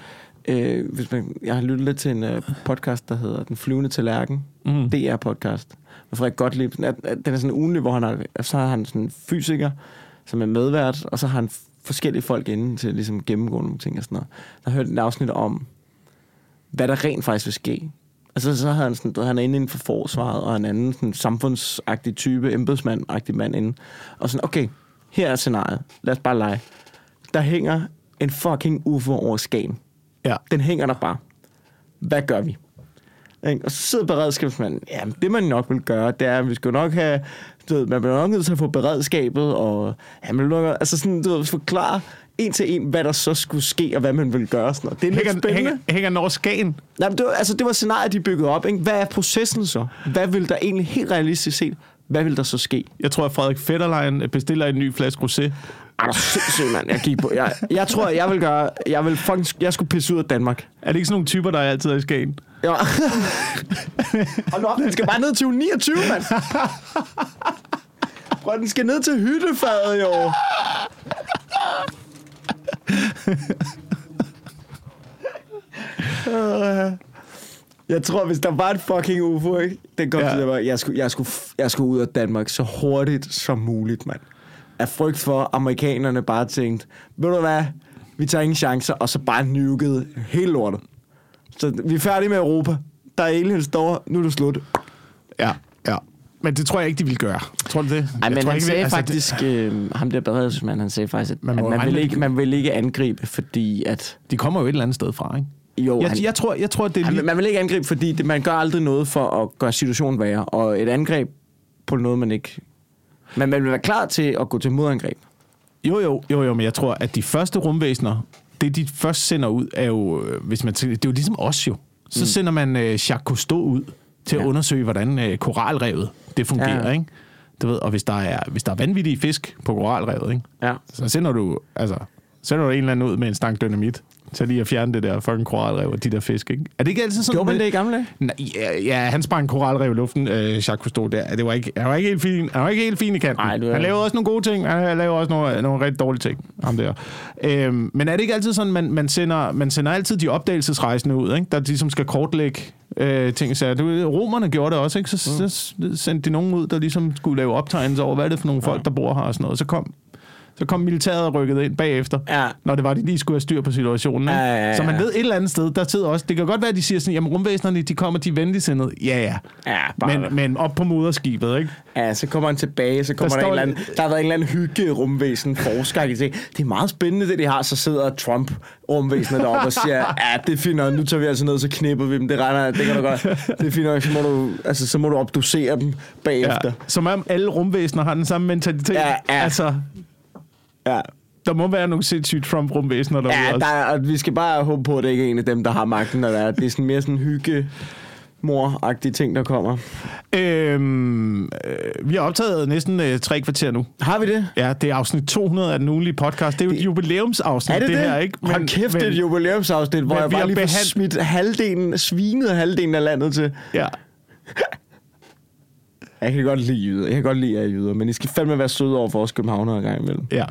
Øh, hvis man, jeg har lyttet lidt til en øh, podcast, der hedder Den flyvende tallerken. Mm. DR-podcast. Med Frederik Gottlieb. Den er, den er sådan ugenlig, hvor han har, så har han sådan en fysiker, som er medvært, og så har han forskellige folk inde til at ligesom gennemgå nogle ting og sådan noget. Der har hørt et afsnit om, hvad der rent faktisk vil ske. Altså, så havde han sådan, du han er inde inden for forsvaret, og en anden sådan, samfundsagtig type, embedsmand-agtig mand inde. Og sådan, okay, her er scenariet. Lad os bare lege. Der hænger en fucking UFO over Skagen. Ja. Den hænger der bare. Hvad gør vi? Ikke? Og så sidder beredskabsmanden, ja, det man nok vil gøre, det er, at vi skal nok have, du ved, man bliver nok nødt til at få beredskabet, og ja, man nok, altså sådan, du ved, forklare en til en, hvad der så skulle ske, og hvad man ville gøre. Sådan noget. Det er lidt Hænger, spændende. hænger, hænger over Skagen? Nej, men det var, altså, det var scenariet, de byggede op. Ikke? Hvad er processen så? Hvad vil der egentlig helt realistisk set, hvad vil der så ske? Jeg tror, at Frederik Fetterlein bestiller en ny flaske rosé. Ej, du er sindssyg, mand. Jeg, gik på. Jeg, jeg tror, jeg vil gøre... Jeg vil fucking, jeg skulle pisse ud af Danmark. Er det ikke sådan nogle typer, der er altid er i Skagen? Ja. <laughs> Hold nu op, den skal bare ned til uge 29, mand. Prøv, den skal ned til hyttefadet, jo. Jeg tror, hvis der var et fucking UFO, ikke? Den kom Ja. til, at jeg, jeg, skulle, jeg, skulle, jeg skulle ud af Danmark så hurtigt som muligt, mand. Af frygt for, amerikanerne bare tænkte, ved du hvad, vi tager ingen chancer, og så bare nukede hele lortet. Så vi er færdige med Europa. Der er aliens derovre, nu er det slut. Ja, ja. Men det tror jeg ikke, de vil gøre. Tror du det? Ej, Jeg men tror han ikke, sagde altså, faktisk, øh, ham der beredskabsmand, han sagde faktisk, at Man man, at vil ikke, man vil ikke angribe, fordi at... De kommer jo et eller andet sted fra, ikke? Jo, Jeg, han, jeg, tror, jeg tror, at det er han, lige... man vil ikke angribe, fordi det, man gør aldrig noget for at gøre situationen værre. Og et angreb på noget, man ikke... Men man vil være klar til at gå til modangreb. Jo, jo, jo, jo, men jeg tror, at de første rumvæsener, det de først sender ud, er jo, øh, hvis man tænker, det er jo ligesom os jo. Så mm. sender man øh, Jacques Cousteau ud til ja. at undersøge, hvordan øh, koralrevet det fungerer. Ja. ikke? Du ved, og hvis der, er, hvis der er vanvittige fisk på koralrevet, ikke? Ja. så sender du, altså, sender du en eller anden ud med en stang dynamit til lige at fjerne det der fucking koralrev og de der fisk, ikke? Er det ikke altid sådan? Gjorde man det i gamle dage? Nej, ja, ja, han sprang koralrev i luften, øh, Jacques Cousteau der. Det var ikke, han var ikke helt fin, han var ikke helt fin i kanten. Det var- Han lavede også nogle gode ting, han lavede også nogle, nogle rigtig dårlige ting. Ham der. Øhm, men er det ikke altid sådan, man, man, sender, man sender altid de opdagelsesrejsende ud, ikke? der ligesom skal kortlægge øh, ting. Så du, romerne gjorde det også, ikke? Så, mm. så sendte de nogen ud, der ligesom skulle lave optegnelser over, hvad er det for nogle folk, der bor her og sådan noget. Så kom, så kom militæret og rykkede ind bagefter, Ja. når det var, de lige skulle have styr på situationen. Ikke? Ja, ja, ja, Så man ved et eller andet sted, der sidder også... Det kan godt være, at de siger sådan, jamen rumvæsenerne, de kommer, de er venligsindede. Ja, ja. Ja, bare... Men, men op på moderskibet, ikke? Ja, så kommer han tilbage, så kommer Der der, en eller anden, der har været en eller anden hygge rumvæsen forsker. Kan se, Det er meget spændende, det de har. Så sidder Trump rumvæsenet deroppe og siger, ja, det er nok, nu tager vi altså ned, så knipper vi dem. Det regner, det kan du godt. Det er nok, så må du, altså, så må du obducere dem bagefter. Ja. Som om alle rumvæsener har den samme mentalitet. Ja, ja. Altså, Ja, der må være nogle sindssyge Trump-rumvæsener derude ja også. der, er- og vi skal bare håbe på, at det ikke er en af dem, der har magten. Eller hvad. det er sådan mere sådan hygge mor ting, der kommer. Øhm, øh, vi har optaget næsten øh, tre kvarter nu. Har vi det? Ja, det er afsnit 200 af den ugenlige podcast. Det er jo et jubilæumsafsnit, Er det det? her, ikke? Hold kæft, det er et jubilæumsafsnit, hvor men jeg bare lige behand- smidt halvdelen, svinet halvdelen af landet til. Ja. Jeg kan godt lide jyder. Jeg kan godt lide jer jyder, men I skal fandme være søde over for os københavnere en gang imellem. ja.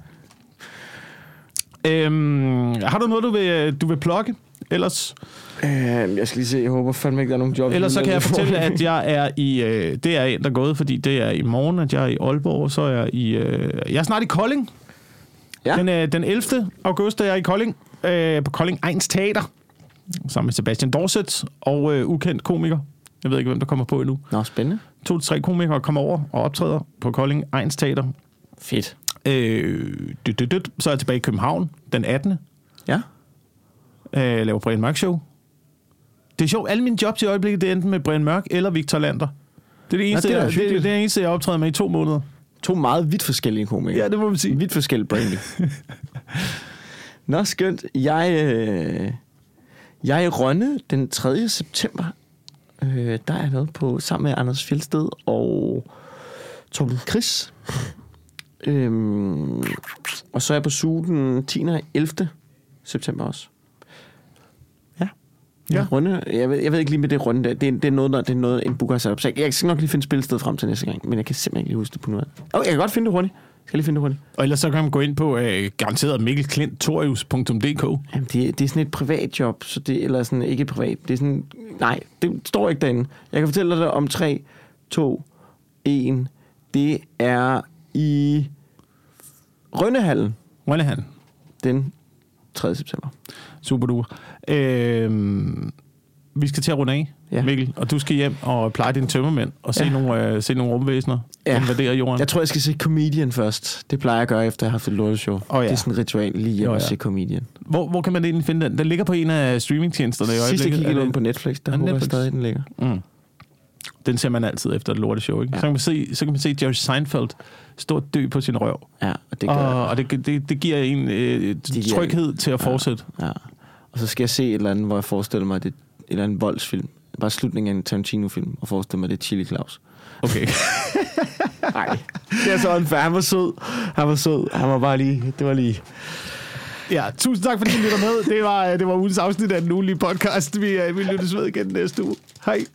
Øhm, har du noget, du vil, du vil plukke? Ellers, Øh, jeg skal lige se, jeg håber fandme ikke, der er nogen job. ellers så kan jeg fortælle, at jeg er i... Øh, det er en, der er gået, fordi det er i morgen, at jeg er i Aalborg. Så er jeg i... Øh, jeg er snart i Kolding. Ja. Den, øh, den 11. august er jeg i Kolding. Øh, på Kolding Ejns Teater. Sammen med Sebastian Dorset og øh, ukendt komiker. Jeg ved ikke, hvem der kommer på endnu. Nå, spændende. To til tre komikere kommer over og optræder på Kolding Ejns Teater. Fedt. Øh, dyt, dyt, dyt. Så er jeg tilbage i København den 18. Ja. Øh, laver Brian Mørk Show. Det er sjovt, alle mine jobs i øjeblikket, det er enten med Brian Mørk eller Victor Lander. Det er det eneste, det er jeg, det, det, er det eneste jeg optræder med i to måneder. To meget vidt forskellige komikere. Ja, det må man sige. Vidt forskellige branding. <laughs> Nå, skønt. Jeg, øh, jeg er i Rønne den 3. september. Øh, der er jeg med på sammen med Anders Fjeldsted og Torben Chris. Øhm, og så er jeg på suge den 10. og 11. september også. Ja. Ja. Runde, jeg, ved, jeg ved ikke lige med det runde der. Det er, det er noget, der, det er noget, en booker har sat op. Så jeg, jeg skal nok lige finde spilsted frem til næste gang, men jeg kan simpelthen ikke lige huske det på noget. Oh, jeg kan godt finde det hurtigt. Skal jeg lige finde det hurtigt? Og ellers så kan man gå ind på øh, garanteret mikkelklintorius.dk. Jamen, det, det er sådan et privat job, så det, eller sådan ikke privat. Det er sådan, nej, det står ikke derinde. Jeg kan fortælle dig om 3, 2, 1. Det er i Rønnehallen Rønnehan. den 3. september. Super duper. Øh, vi skal til at runde af, Ja. Mikkel, og du skal hjem og pleje dine tømmermænd og se, Ja. nogle, øh, se nogle rumvæsener Ja. invadere jorden. Jeg tror, jeg skal se Comedian først. Det plejer jeg at gøre, efter jeg har haft et lorteshow. Åh, ja. Det er sådan et ritual lige hjem og ja. se Comedian. Hvor, hvor kan man egentlig finde den? Den ligger på en af streamingtjenesterne i Sidst jeg øjeblikket. kiggede ind på Netflix, der Er håber jeg Netflix? stadig, den ligger. Mm. Den ser man altid efter et lorteshow, ikke? Ja. Ja. Så, kan man se, så kan man se Jerry Seinfeld stå og dø på sin røv. Ja, og det gør Og, og det, det, det giver en øh, giver- tryghed til at fortsætte. Ja. Og så skal jeg se et eller andet, hvor jeg forestiller mig, at det er et eller andet voldsfilm. Bare slutningen af en Tarantino-film, og forestiller mig, at det er Chili Claus. Okay. <laughs> Nej, det er så unfair. Han var sød. Han var sød. Han var bare lige... Det var lige... ja, tusind tak, fordi I lytter med. Det var, det var ugens afsnit af den ugenlige podcast. Vi, øh, vi lyttes ved igen næste uge. Hej.